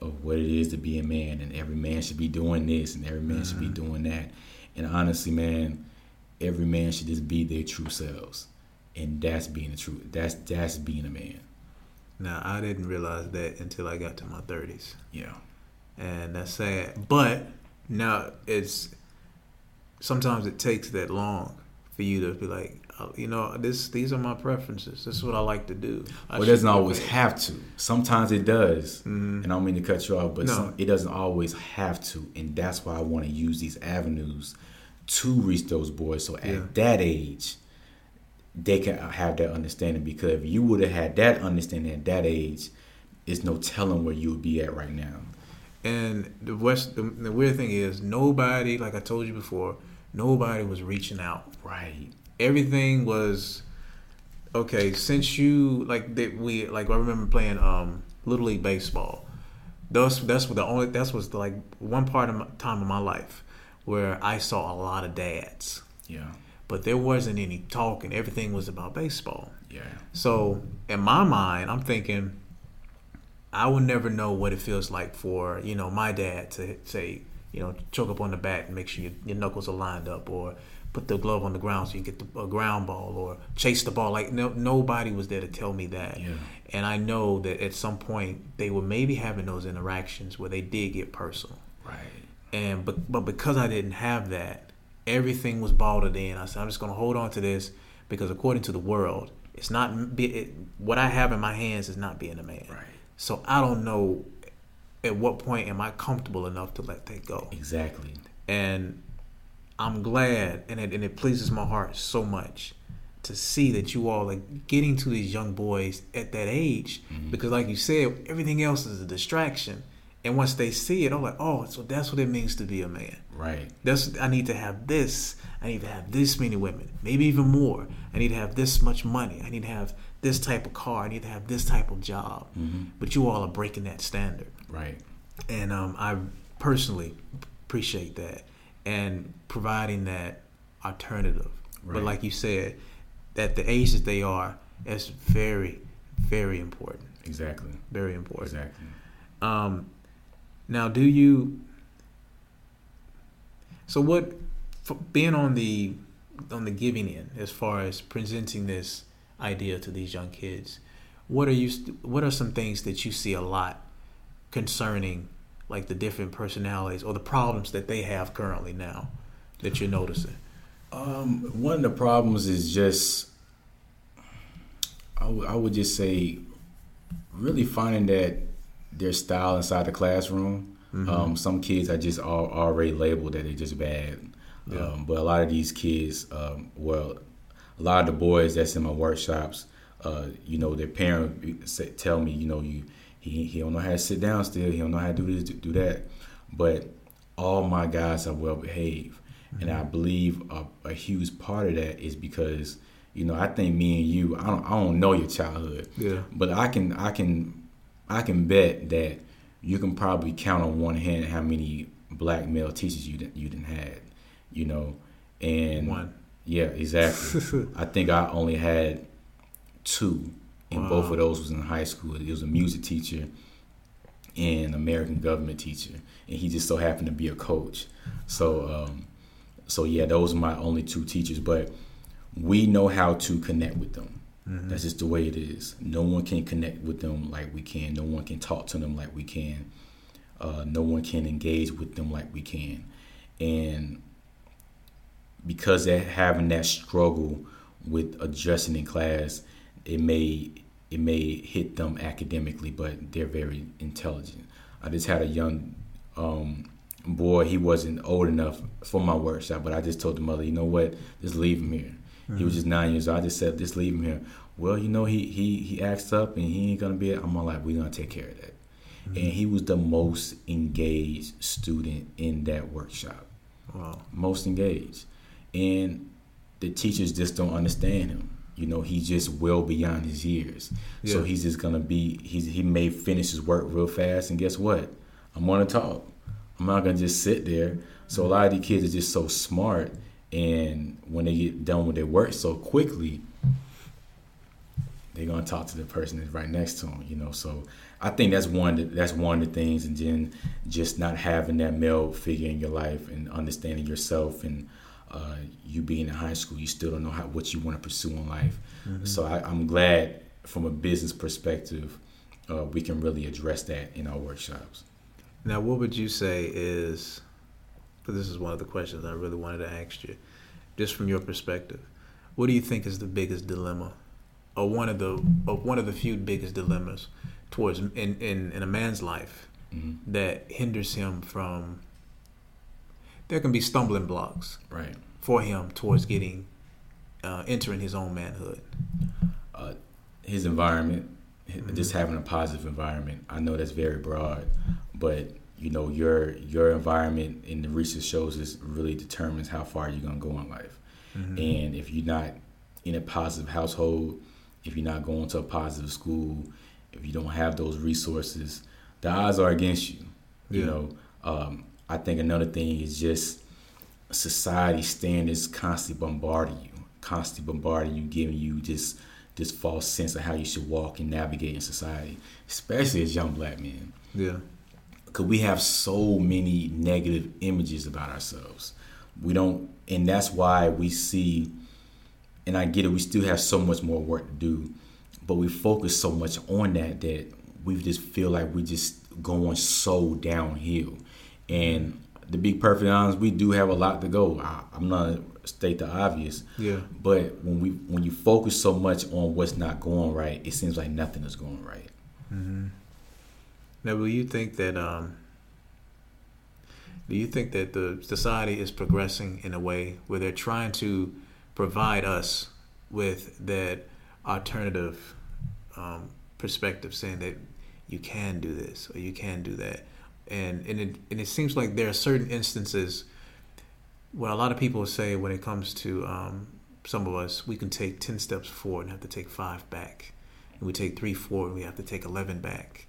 of what it is to be a man, and every man should be doing this, and every man mm-hmm. should be mm-hmm. doing that. And honestly, man, every man should just be their true selves, and that's being a true. That's that's being a man. Now I didn't realize that until I got to my thirties. Yeah, and that's sad. But now it's sometimes it takes that long for you to be like, oh, you know, this these are my preferences. This is what I like to do. I well, it doesn't always have to. Sometimes it does, mm-hmm. and I don't mean to cut you off, but no. some, it doesn't always have to, and that's why I want to use these avenues to reach those boys. So at yeah. that age, they can have that understanding. Because if you would have had that understanding at that age, it's no telling where you would be at right now. And the west, the, the weird thing is, nobody, like I told you before, nobody was reaching out. Right. Everything was okay. Since you like that, we like I remember playing um little league baseball. Those that's the only that's was the, like one part of my, time of my life where I saw a lot of dads. Yeah. But there wasn't any talking. Everything was about baseball. Yeah. So in my mind, I'm thinking I will never know what it feels like for you know my dad to say you know choke up on the bat and make sure your, your knuckles are lined up, or put the glove on the ground so you get the, a ground ball, or chase the ball. Like no, nobody was there to tell me that. Yeah. And I know that at some point they were maybe having those interactions where they did get personal. Right. And but but because I didn't have that, everything was bottled in. I said I'm just going to hold on to this because according to the world, it's not it, what I have in my hands is not being a man. Right. So I don't know at what point am I comfortable enough to let that go. Exactly. And I'm glad, and it, and it pleases my heart so much to see that you all are getting to these young boys at that age mm-hmm. because, like you said, everything else is a distraction. And once they see it, I'm like, oh, so that's what it means to be a man. Right. That's I need to have this. I need to have this many women, maybe even more. I need to have this much money. I need to have this type of car. I need to have this type of job. Mm-hmm. But you all are breaking that standard. Right. And um, I personally appreciate that and providing that alternative. Right. But like you said, at the age that they are, it's very, very important. Exactly. Very important. Exactly. Um, now, do you? So what? Being on the on the giving end, as far as presenting this idea to these young kids, what are you? What are some things that you see a lot concerning, like the different personalities or the problems that they have currently now that you're noticing? Um, one of the problems is just, I, w- I would just say, really finding that their style inside the classroom. Mm-hmm. Um, some kids are just all, already labeled that they're just bad. Yeah. Um, but a lot of these kids, um, well, a lot of the boys that's in my workshops, uh, you know, their parents tell me, you know, you he he don't know how to sit down still. He don't know how to do this, do that. But all my guys are well behaved, mm-hmm. and I believe a, a, huge part of that is because you know I think me and you, I don't I don't know your childhood, yeah, but I can I can I can bet that you can probably count on one hand how many black male teachers you didn't you didn't had, you know, and one. Yeah, exactly. I think I only had two, and wow. both of those was in high school. It was a music teacher and American government teacher, and he just so happened to be a coach. So, um, so yeah, those are my only two teachers. But we know how to connect with them. Mm-hmm. That's just the way it is. No one can connect with them like we can. No one can talk to them like we can. Uh, no one can engage with them like we can. And because they're having that struggle with adjusting in class, it may it may hit them academically, but they're very intelligent. I just had a young um, boy, he wasn't old enough for my workshop, but I just told the mother, you know what, just leave him here. Mm-hmm. He was just nine years old. I just said, just leave him here. Well, you know, he he he acts up and he ain't gonna be. It. I'm all like, we're gonna take care of that. Mm-hmm. And he was the most engaged student in that workshop. Wow. Most engaged, and the teachers just don't understand him. You know, he's just well beyond his years. Yeah. So he's just gonna be. He's he may finish his work real fast, and guess what? I'm gonna talk. I'm not gonna just sit there. So a lot of these kids are just so smart, and when they get done with their work so quickly, they're gonna talk to the person that's right next to them. You know, so I think that's one. The, that's one of the things, and then just not having that male figure in your life and understanding yourself and uh, you being in high school, you still don't know how what you want to pursue in life. Mm-hmm. So I, am glad, from a business perspective, uh, we can really address that in our workshops. Now, what would you say is? But this is one of the questions I really wanted to ask you, just from your perspective. What do you think is the biggest dilemma, or one of the, or one of the few biggest dilemmas, towards in in, in a man's life mm-hmm. that hinders him from? There can be stumbling blocks, right, for him towards getting, uh, entering his own manhood. Uh, his environment, mm-hmm. just having a positive environment. I know that's very broad, but you know your your environment in the research shows this really determines how far you're gonna go in life. Mm-hmm. And if you're not in a positive household, if you're not going to a positive school, if you don't have those resources, the odds are against you. Yeah. You know, um, I think another thing is just society standards constantly bombarding you, constantly bombarding you, giving you just this false sense of how you should walk and navigate in society, especially as young black men. Yeah. Because we have so many negative images about ourselves. We don't, and that's why we see, and I get it, we still have so much more work to do, but we focus so much on that that we just feel like we're just going so downhill. And to be perfectly honest, we do have a lot to go. I, am not state the obvious. Yeah. But when we when you focus so much on what's not going right, it seems like nothing is going right. Mm-hmm. Now, will you think that? Um, do you think that the society is progressing in a way where they're trying to provide us with that alternative um, perspective, saying that you can do this or you can do that? and and it and it seems like there are certain instances what a lot of people say when it comes to um, some of us, we can take ten steps forward and have to take five back, and we take three forward and we have to take eleven back,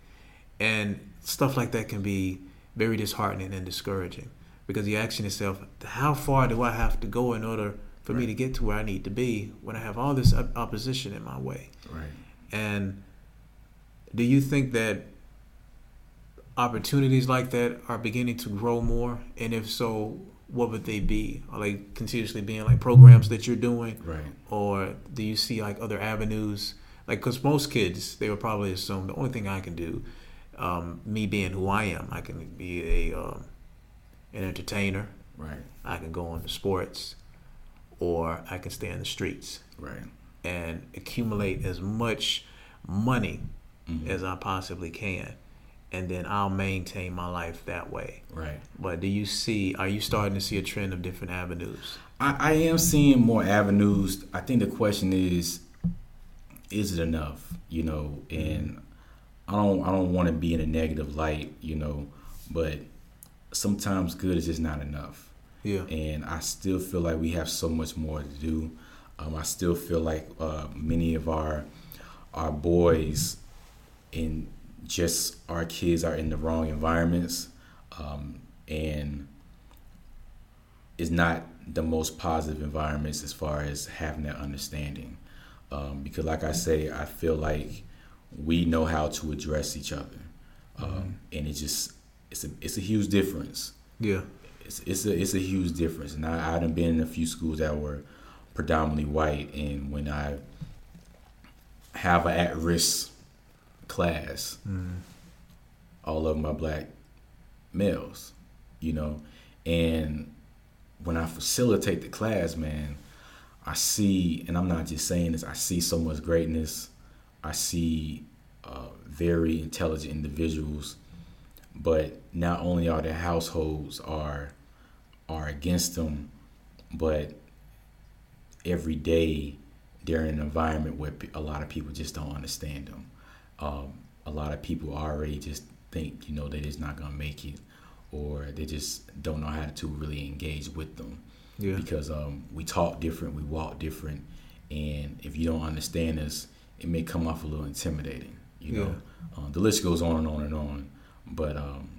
and stuff like that can be very disheartening and discouraging because you're asking yourself, how far do I have to go in order for right. me to get to where I need to be when I have all this opposition in my way? Right. And do you think that opportunities like that are beginning to grow more? And if so, what would they be? Are they continuously being like programs that you're doing? Right. Or do you see like other avenues? Like, because most kids, they would probably assume the only thing I can do, um, me being who I am, I can be a um, an entertainer. Right. I can go into sports, or I can stay in the streets. Right. And accumulate as much money mm-hmm. as I possibly can and then I'll maintain my life that way. Right. But do you see? Are you starting to see a trend of different avenues? I, I am seeing more avenues. I think the question is, is it enough? You know, and I don't I don't want to be in a negative light. You know, but sometimes good is just not enough. Yeah. And I still feel like we have so much more to do. Um, I still feel like uh, many of our our boys and just our kids are in the wrong environments um, and is not the most positive environments as far as having that understanding. Um, because, like I say, I feel like we know how to address each other, um, mm-hmm. and it just it's a it's a huge difference. Yeah, it's it's a it's a huge difference. And I I've been in a few schools that were predominantly white, and when I have an at risk class, mm. all of my black males, you know. And when I facilitate the class, man, I see, and I'm not just saying this, I see so much greatness. I see uh, very intelligent individuals, but not only are their households are are against them, but every day they're in an environment where a lot of people just don't understand them. Um, a lot of people already just think you know they're just not gonna make it, or they just don't know how to really engage with them. Yeah. Because um, we talk different, we walk different, and if you don't understand us, it may come off a little intimidating. You know, yeah. uh, the list goes on and on and on. But um,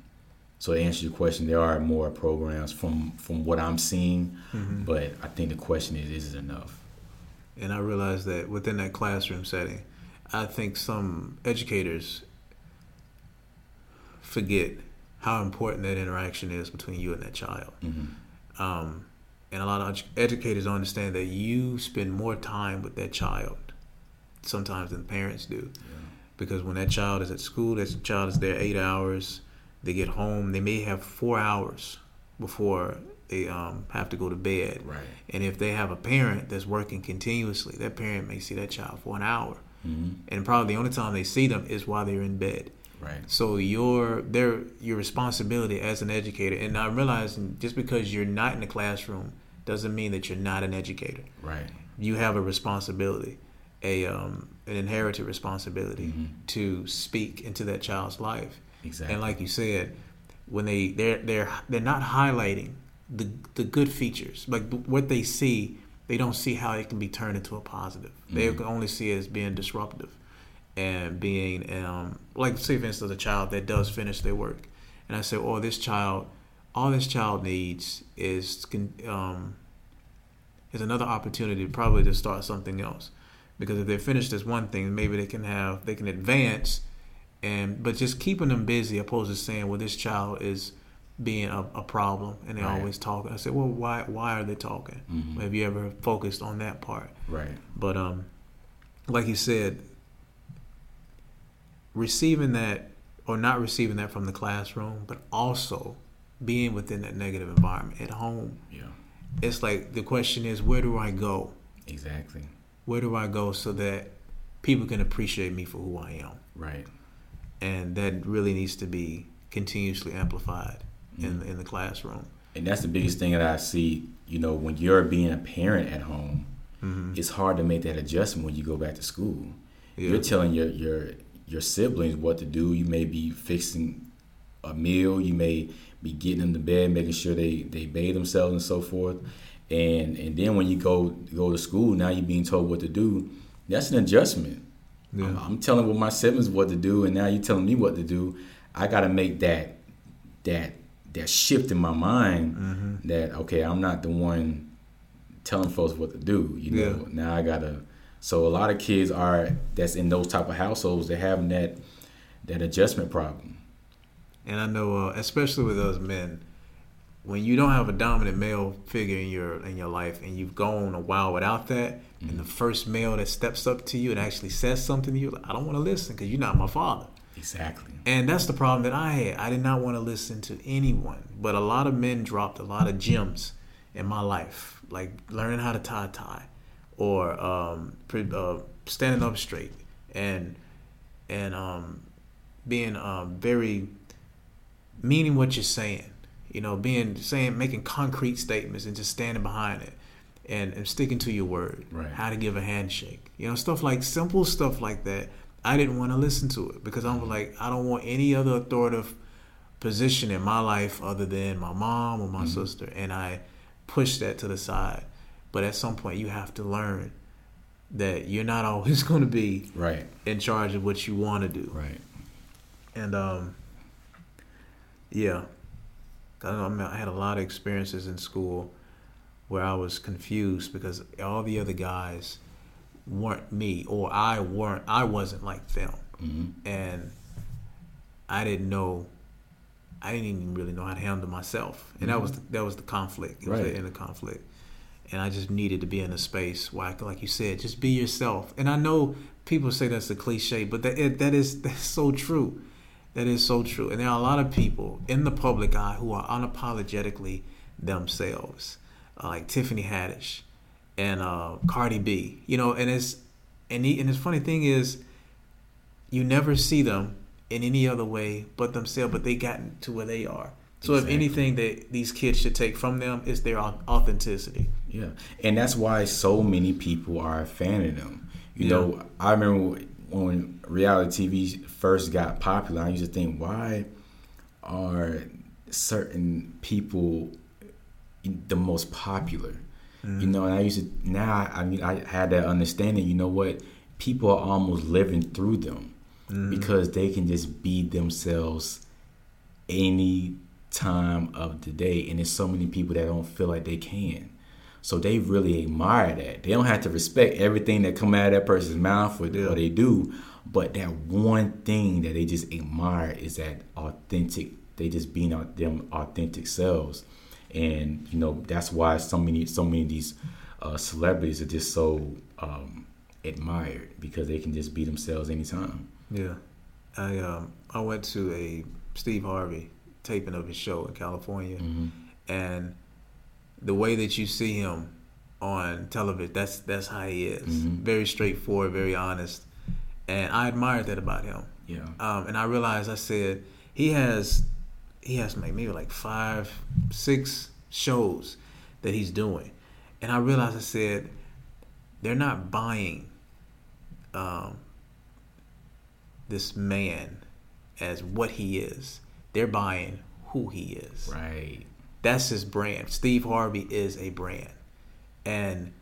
so to answer your question, there are more programs from from what I'm seeing, mm-hmm. but I think the question is, is it enough? And I realize that within that classroom setting, I think some educators forget how important that interaction is between you and that child. Mm-hmm. Um, and a lot of educators understand that you spend more time with that child sometimes than parents do. Yeah. Because when that child is at school, that child is there eight hours they get home, they may have four hours before they um, have to go to bed. Right. And if they have a parent that's working continuously, that parent may see that child for an hour. Mm-hmm. And probably the only time they see them is while they're in bed. Right. So your their your responsibility as an educator, and I'm realizing just because you're not in the classroom doesn't mean that you're not an educator. Right. You have a responsibility, a um, an inherited responsibility mm-hmm. to speak into that child's life. Exactly. And like you said, when they they're they're they're not highlighting the the good features, like what they see, they don't see how it can be turned into a positive. Mm-hmm. They can only see it as being disruptive and being um, like say for instance a child that does finish their work, and I say, oh, this child, all this child needs is um, is another opportunity probably to start something else, because if they finish this one thing, maybe they can have they can advance and but just keeping them busy opposed to saying well this child is being a, a problem and they're right. always talking i said well why why are they talking? Mm-hmm. have you ever focused on that part? Right. But um like you said receiving that or not receiving that from the classroom but also being within that negative environment at home. Yeah. It's like the question is where do i go? Exactly where do i go so that people can appreciate me for who i am right and that really needs to be continuously amplified mm-hmm. in in the classroom. And that's the biggest thing that I see. You know, when you're being a parent at home, mm-hmm. it's hard to make that adjustment when you go back to school. Yeah. You're telling your your your siblings what to do. You may be fixing a meal. You may be getting them to bed, making sure they they bathe themselves and so forth. And and then when you go go to school, now you're being told what to do. That's an adjustment. Yeah. I'm, I'm, telling with my siblings what to do, and now you're telling me what to do. I got to make that that that shift in my mind mm-hmm. that okay, I'm not the one telling folks what to do. You know, yeah. now I gotta. So a lot of kids are that's in those type of households. They're having that that adjustment problem. And I know, uh, especially with those men, when you don't have a dominant male figure in your in your life, and you've gone a while without that, Mm-hmm. And the first male that steps up to you and actually says something to you, like, I don't want to listen because you're not my father. Exactly. And that's the problem that I had. I did not want to listen to anyone. But a lot of men dropped a lot of gems in my life, like learning how to tie a tie, or um, uh, standing up straight, and and um, being um, very meaning what you're saying. You know, being saying making concrete statements and just standing behind it and, and sticking to your word. Right. How to give a handshake. You know, stuff like simple stuff like that. I didn't want to listen to it because I'm like, I don't want any other authoritative position in my life other than my mom or my mm-hmm. sister. And I pushed that to the side. But at some point, you have to learn that you're not always going to be right in charge of what you want to do. Right. And um, yeah, I, know, I had a lot of experiences in school where I was confused because all the other guys weren't me or I weren't I wasn't like them. Mm-hmm. And I didn't know I didn't even really know how to handle myself. And mm-hmm. that was the, that was the conflict. It right. was the inner conflict. And I just needed to be in a space where I could, like you said, just be yourself. And I know people say that's a cliche, but that it, that is that's so true. That is so true. And there are a lot of people in the public eye who are unapologetically themselves uh, like Tiffany Haddish and uh, Cardi B. You know, and it's and he, and the funny thing is, you never see them in any other way but themselves, but they gotten to where they are. So exactly. if anything that these kids should take from them is their authenticity. Yeah, and that's why so many people are a fan of them. You yeah. know, I remember when reality TV first got popular, I used to think, why are certain people the most popular? Mm. You know, and I used to now. I mean, I had that understanding. You know what? People are almost living through them mm. because they can just be themselves any time of the day, and there's so many people that don't feel like they can. So they really admire that. They don't have to respect everything that come out of that person's mouth or, they do, but that one thing that they just admire is that authentic. They just being out them authentic selves, and you know that's why so many so many of these uh, celebrities are just so um, admired because they can just be themselves anytime. Yeah, I um I went to a Steve Harvey taping of his show in California, mm-hmm. and the way that you see him on television, that's that's how he is. Mm-hmm. Very straightforward, very honest, and I admired that about him. Yeah. Um, and I realized I said he has he has maybe like five, six shows that he's doing, and I realized I said they're not buying um, this man as what he is. They're buying who he is. Right. That's his brand. Steve Harvey is a brand. And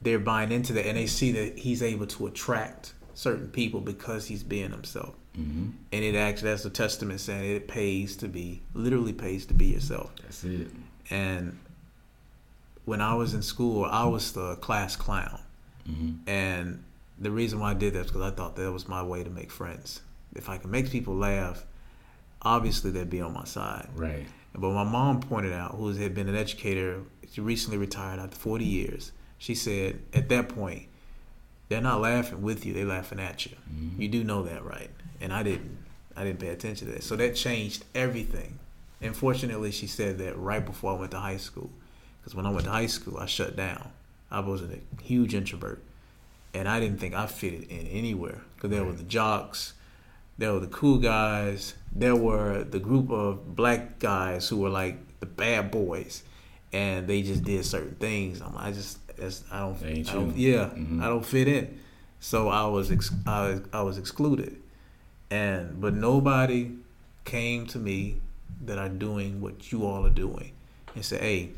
they're buying into that and they see that he's able to attract certain people because he's being himself. Mm-hmm. And it actually, that's a testament saying it pays to be, literally pays to be yourself. That's it. And when I was in school, I was the class clown. Mm-hmm. And the reason why I did that is because I thought that was my way to make friends. If I can make people laugh, obviously they'd be on my side. Right. But my mom pointed out, who had been an educator, she recently retired after 40 years. She said, at that point, they're not laughing with you; they're laughing at you. Mm-hmm. You do know that, right? And I didn't. I didn't pay attention to that. So that changed everything. And fortunately, she said that right before I went to high school. Because when I went to high school, I shut down. I was a huge introvert, and I didn't think I fitted in anywhere. Because there right. were the jocks, there were the cool guys, there were the group of black guys who were like the bad boys, and they just did certain things. I'm, I just, I don't, I don't yeah, mm-hmm. I don't fit in. So I was, ex- I, I was excluded, and but nobody came to me that are doing what you all are doing, and say, hey,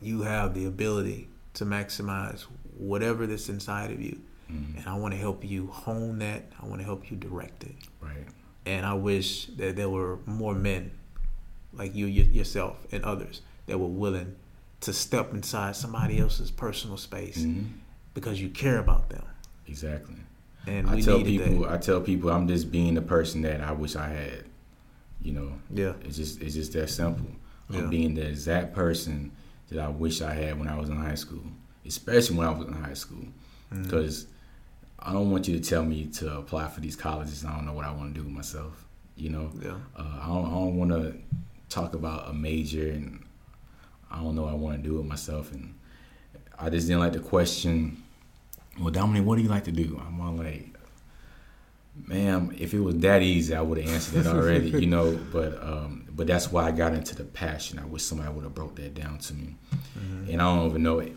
you have the ability to maximize whatever that's inside of you Mm-hmm. And I want to help you hone that. I want to help you direct it. Right. And I wish that there were more men like you yourself and others that were willing to step inside somebody else's personal space mm-hmm. because you care about them. Exactly. And I tell people, that. I tell people, I'm just being the person that I wish I had. You know. Yeah. It's just, it's just that simple. I'm being the exact person that I wish I had when I was in high school, especially when I was in high school, because mm-hmm. I don't want you to tell me to apply for these colleges. I don't know what I want to do with myself. You know, yeah. Uh, I don't, I don't want to talk about a major, and I don't know what I want to do with myself. And I just didn't like the question. Well, Dominic, what do you like to do? I'm all like, ma'am, if it was that easy, I would have answered it already, you know. But um, but that's why I got into the passion. I wish somebody would have broke that down to me. Mm-hmm. And I don't even know it,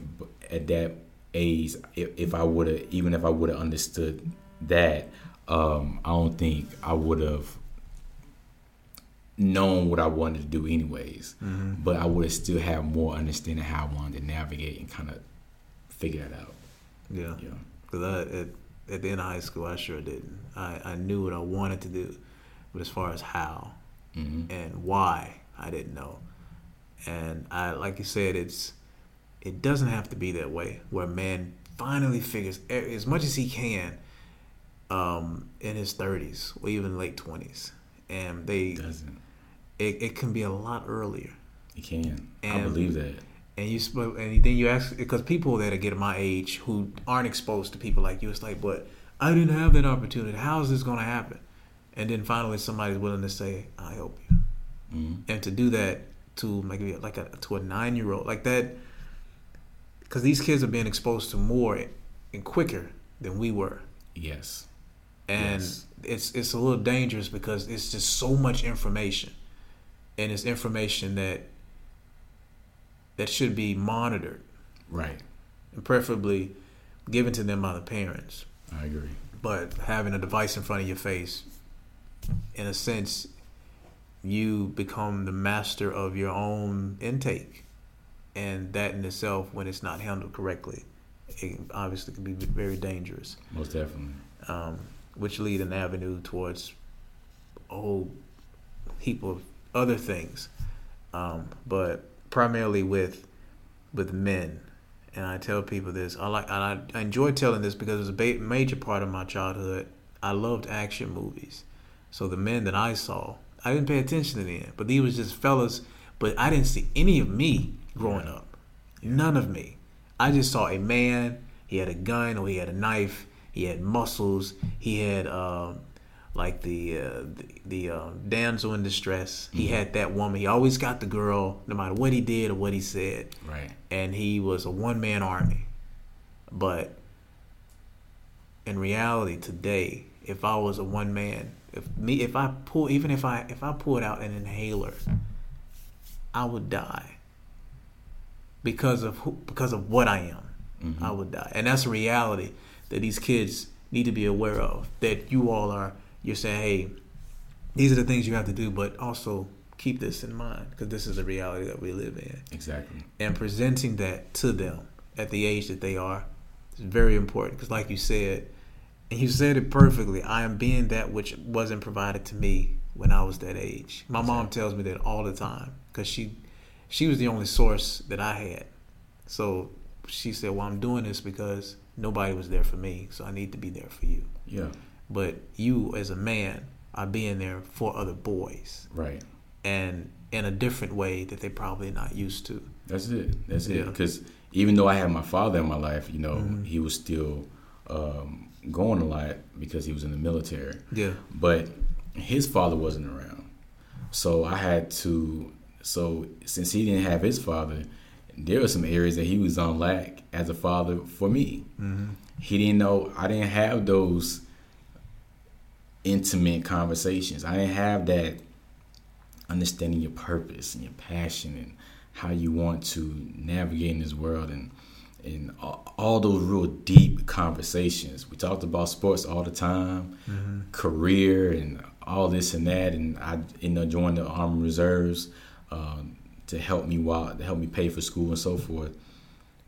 at that age, if, if I would have, even if I would have understood that, um, I don't think I would have known what I wanted to do anyways. Mm-hmm. But I would have still had more understanding how I wanted to navigate and kind of figure that out. Yeah. Yeah. Because at, at the end of high school, I sure didn't. I, I knew what I wanted to do, but as far as how mm-hmm. and why, I didn't know. And I, like you said, it's it doesn't have to be that way where man finally figures as much as he can um, in his 30s or even late 20s and they doesn't. it, it can be a lot earlier. It can. And, i believe that. and you and then you ask because people that are getting my age who aren't exposed to people like you it's like but i didn't have that opportunity. How is this going to happen? And then finally somebody's willing to say i help you. Mm-hmm. and to do that to maybe like a to a nine year old like that because these kids are being exposed to more and quicker than we were. Yes. and yes. it's it's a little dangerous because it's just so much information, and it's information that that should be monitored, right, and preferably given to them by the parents. I agree. But having a device in front of your face, in a sense, you become the master of your own intake, and that in itself, when it's not handled correctly, it obviously can be very dangerous. Most definitely. Um, which lead an avenue towards a whole heap of other things, um, but primarily with with men. And I tell people this. I like. I, I enjoy telling this because it was a ba- major part of my childhood. I loved action movies, so the men that I saw, I didn't pay attention to them, but these was just fellas. But I didn't see any of me growing up. None of me. I just saw a man. He had a gun or he had a knife he had muscles. He had um, like the uh, the, the uh, damsel in distress. Mm-hmm. He had that woman. He always got the girl, no matter what he did or what he said. Right. And he was a one man army. But in reality, today, if I was a one man, if me, if I pull, even if I if I pulled out an inhaler, I would die because of who, because of what I am. Mm-hmm. I would die, and that's a reality that these kids need to be aware of. That you all are, you're saying, hey, these are the things you have to do, but also keep this in mind because this is the reality that we live in. Exactly. And presenting that to them at the age that they are is very important because, like you said, and you said it perfectly. I am being that which wasn't provided to me when I was that age. My mom tells me that all the time because she she was the only source that I had. So she said, "Well, I'm doing this because nobody was there for me, so I need to be there for you. Yeah. But you, as a man, are being there for other boys. Right. And in a different way that they're probably not used to. That's it. That's yeah. it. Because even though I had my father in my life, you know, mm-hmm. he was still um, going a lot because he was in the military. Yeah. But his father wasn't around. So I had to, so since he didn't have his father, there were some areas that he was on lack as a father for me. Mm-hmm. He didn't know I didn't have those intimate conversations. I didn't have that understanding your purpose and your passion and how you want to navigate in this world and and all those real deep conversations. We talked about sports all the time, mm-hmm. career and all this and that, and I ended up joining the Army Reserves. Um, to help me while to help me pay for school and so forth.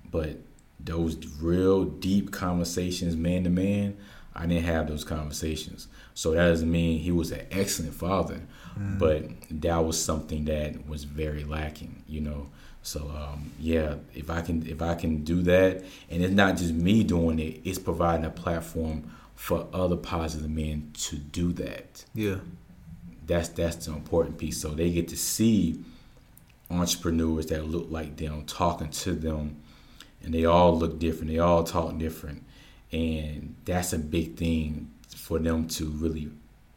But those real deep conversations, man to man, I didn't have those conversations. So that doesn't mean he was an excellent father, mm. but that was something that was very lacking, you know. So um, yeah, if I can if I can do that, and it's not just me doing it, it's providing a platform for other positive men to do that. Yeah, that's that's the important piece. So they get to see entrepreneurs that look like them, talking to them, and they all look different. They all talk different, and that's a big thing for them to really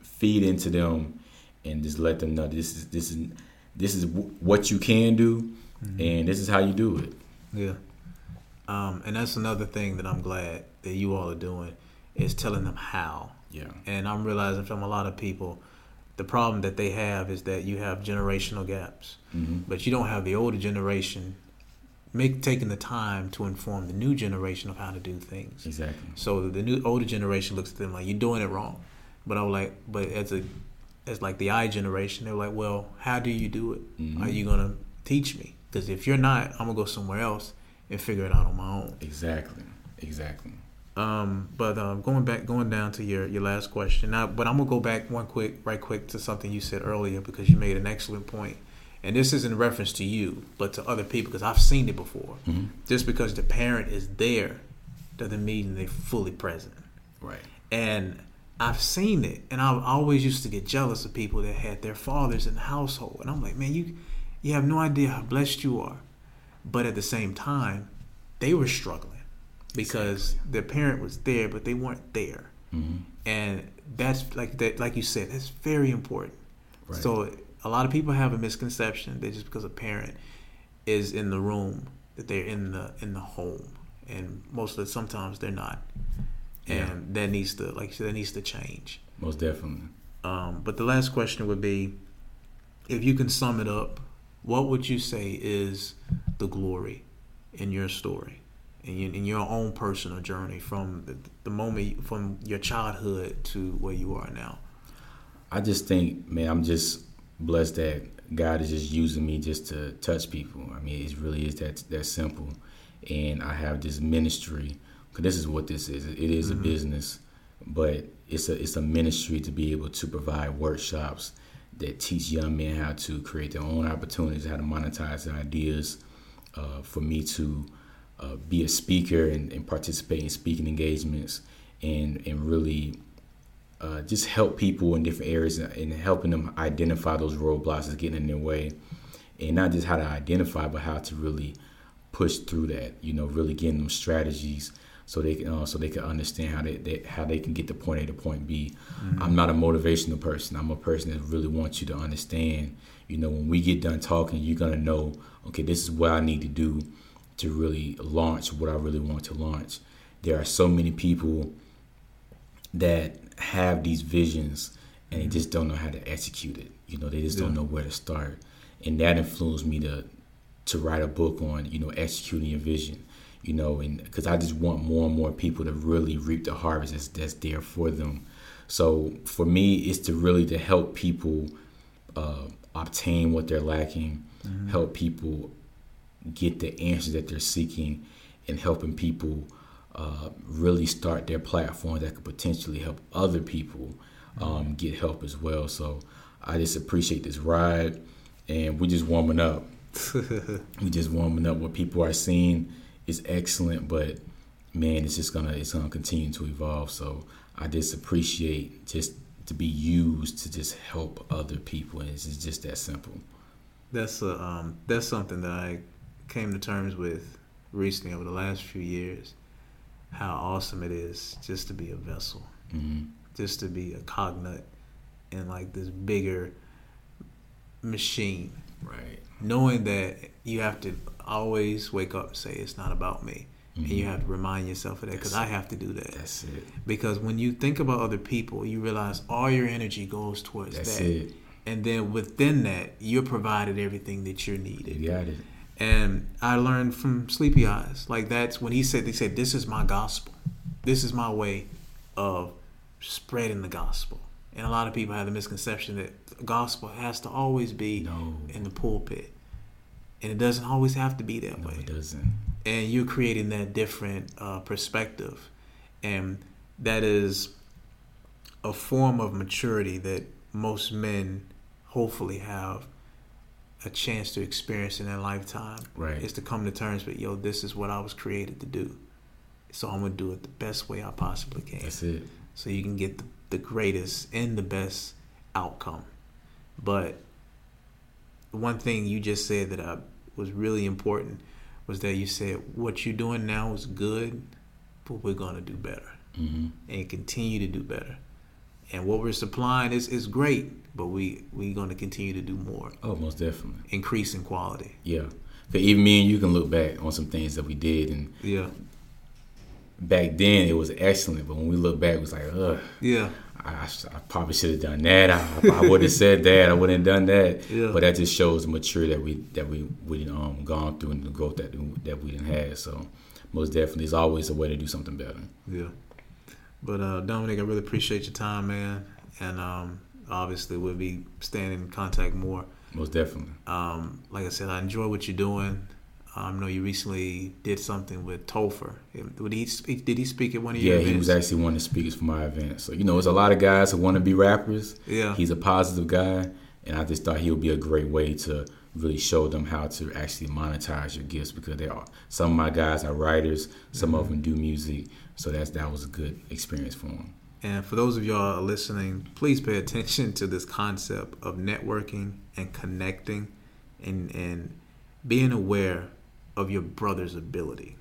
feed into them and just let them know this is this is this is what you can do, mm-hmm. and this is how you do it. Yeah, um, and that's another thing that I'm glad that you all are doing is telling them how. Yeah, and I'm realizing from a lot of people the problem that they have is that you have generational gaps, mm-hmm. but you don't have the older generation make taking the time to inform the new generation of how to do things. Exactly. So the new older generation looks at them like you're doing it wrong, but I was like, but as a as like the I generation, they're like, well, how do you do it? Mm-hmm. Are you gonna teach me? Because if you're not, I'm gonna go somewhere else and figure it out on my own. Exactly. Exactly. Um, but um, going back, going down to your, your last question now, but I'm gonna go back one quick, right quick to something you said earlier because you made an excellent point, and this is in reference to you, but to other people because I've seen it before. Mm-hmm. Just because the parent is there doesn't mean they're fully present. Right. And I've seen it, and I always used to get jealous of people that had their fathers in the household, and I'm like, man, you you have no idea how blessed you are, but at the same time, they were struggling because exactly. their parent was there, but they weren't there. Mm-hmm. And that's like that, like you said, that's very important. Right. So a lot of people have a misconception that just because a parent is in the room, that they're in the in the home, and most of the sometimes they're not. and that needs to like that needs to change. Most definitely. Um, but the last question would be, if you can sum it up, what would you say is the glory in your story, in your, in your own personal journey from the, the moment from your childhood to where you are now? I just think, man, I'm just blessed that God is just using me just to touch people. I mean, it really is that that simple. And I have this ministry because this is what this is. It is mm-hmm. a business, but it's a it's a ministry to be able to provide workshops that teach young men how to create their own opportunities, how to monetize their ideas. Uh, for me to uh, be a speaker and, and, participate in speaking engagements and and really uh, just help people in different areas and helping them identify those roadblocks that's getting in their way, and not just how to identify, but how to really push through that. You know, really getting them strategies so they can uh, so they can understand how they, they, how they can get to point A to point B. am mm-hmm. not a motivational person. I'm a person that really wants you to understand. You know, when we get done talking, you're gonna know. Okay, this is what I need to do to really launch what I really want to launch. There are so many people that have these visions and they just don't know how to execute it. You know, they just yeah. don't know where to start. And that influenced me to to write a book on, you know, executing your vision. You know, and because I just want more and more people to really reap the harvest that's, that's there for them. So for me, it's to really to help people uh, obtain what they're lacking, mm-hmm. help people get the answers that they're seeking, and helping people uh, really start their platform that could potentially help other people um, get help as well. So I just appreciate this ride, and we're just warming up. we're just warming up. What people are seeing is excellent, but man, it's just gonna it's gonna continue to evolve. So I just appreciate just to be used to just help other people, and it's just that simple. That's a um, that's something that I came to terms with recently over the last few years how awesome it is just to be a vessel, mm-hmm. just to be a cognate in like this bigger machine. Right. Knowing that you have to always wake up and say it's not about me. Mm-hmm. And you mm-hmm. have to remind yourself of that because I have to do that. That's it. Because when you think about other people, you realize all your energy goes towards That's that. It. And then within that, you're provided everything that you're needed. You got it. And I learned from Sleepy Eyes. Like that's when he said, they said, this is my gospel. This is my way of spreading the gospel. And a lot of people have the misconception that the gospel has to always be no. in the pulpit. And it doesn't always have to be that no, way. It doesn't. And you're creating that different uh, perspective. And that is a form of maturity that most men hopefully have a chance to experience in their lifetime. Right. Is to come to terms with, yo, this is what I was created to do. So I'm gonna do it the best way I possibly can. That's it. So you can get the, the greatest and the best outcome. But one thing you just said that I, was really important was that you said what you're doing now is good, but we're gonna do better mm-hmm. and continue to do better. And what we're supplying is is great, but we we going to continue to do more. Oh, most definitely. Increase in quality. Yeah, because even me and you can look back on some things that we did, and yeah, back then it was excellent, but when we look back, it was like, ugh. Yeah. I, I probably should have done that. I, I would have said that. I wouldn't have done that. Yeah. But that just shows the maturity that we that we we um gone through and the growth that that we didn't have. So most definitely, there's always a way to do something better. Yeah. But uh, Dominic, I really appreciate your time, man, and um, obviously we'll be staying in contact more. Most definitely. Um, like I said, I enjoy what you're doing. I know you recently did something with Topher. Did he speak, did he speak at one of your yeah, events? he was actually one of the speakers for my event. So you know, there's a lot of guys who want to be rappers. Yeah, he's a positive guy, and I just thought he would be a great way to really show them how to actually monetize your gifts because they are some of my guys are writers, some mm-hmm. of them do music, so that's that was a good experience for them. And for those of y'all listening, please pay attention to this concept of networking and connecting and and being aware of your brother's ability.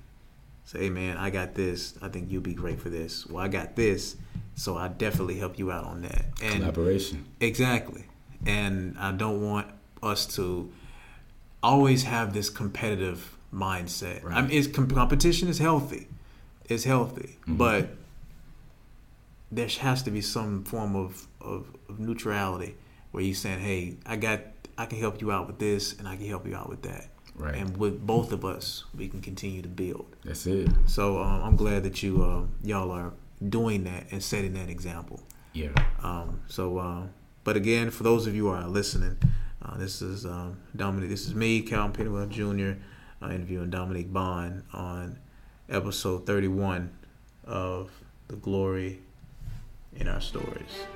Say, hey man, I got this. I think you'll be great for this. Well, I got this, so I definitely help you out on that. And Collaboration. Exactly. And I don't want us to always have this competitive mindset. Right. I mean, it's competition is healthy. It's healthy, mm-hmm. but there has to be some form of, of, of neutrality where you're saying, "Hey, I got, I can help you out with this, and I can help you out with that." Right. And with both of us, we can continue to build. That's it. So um, I'm glad that you uh, y'all are doing that and setting that example. Yeah. Um, so, uh, but again, for those of you who are listening, uh, this is um, Dominic. This is me, Calvin Pennywell Jr., uh, interviewing Dominic Bond on episode 31 of The Glory in Our Stories.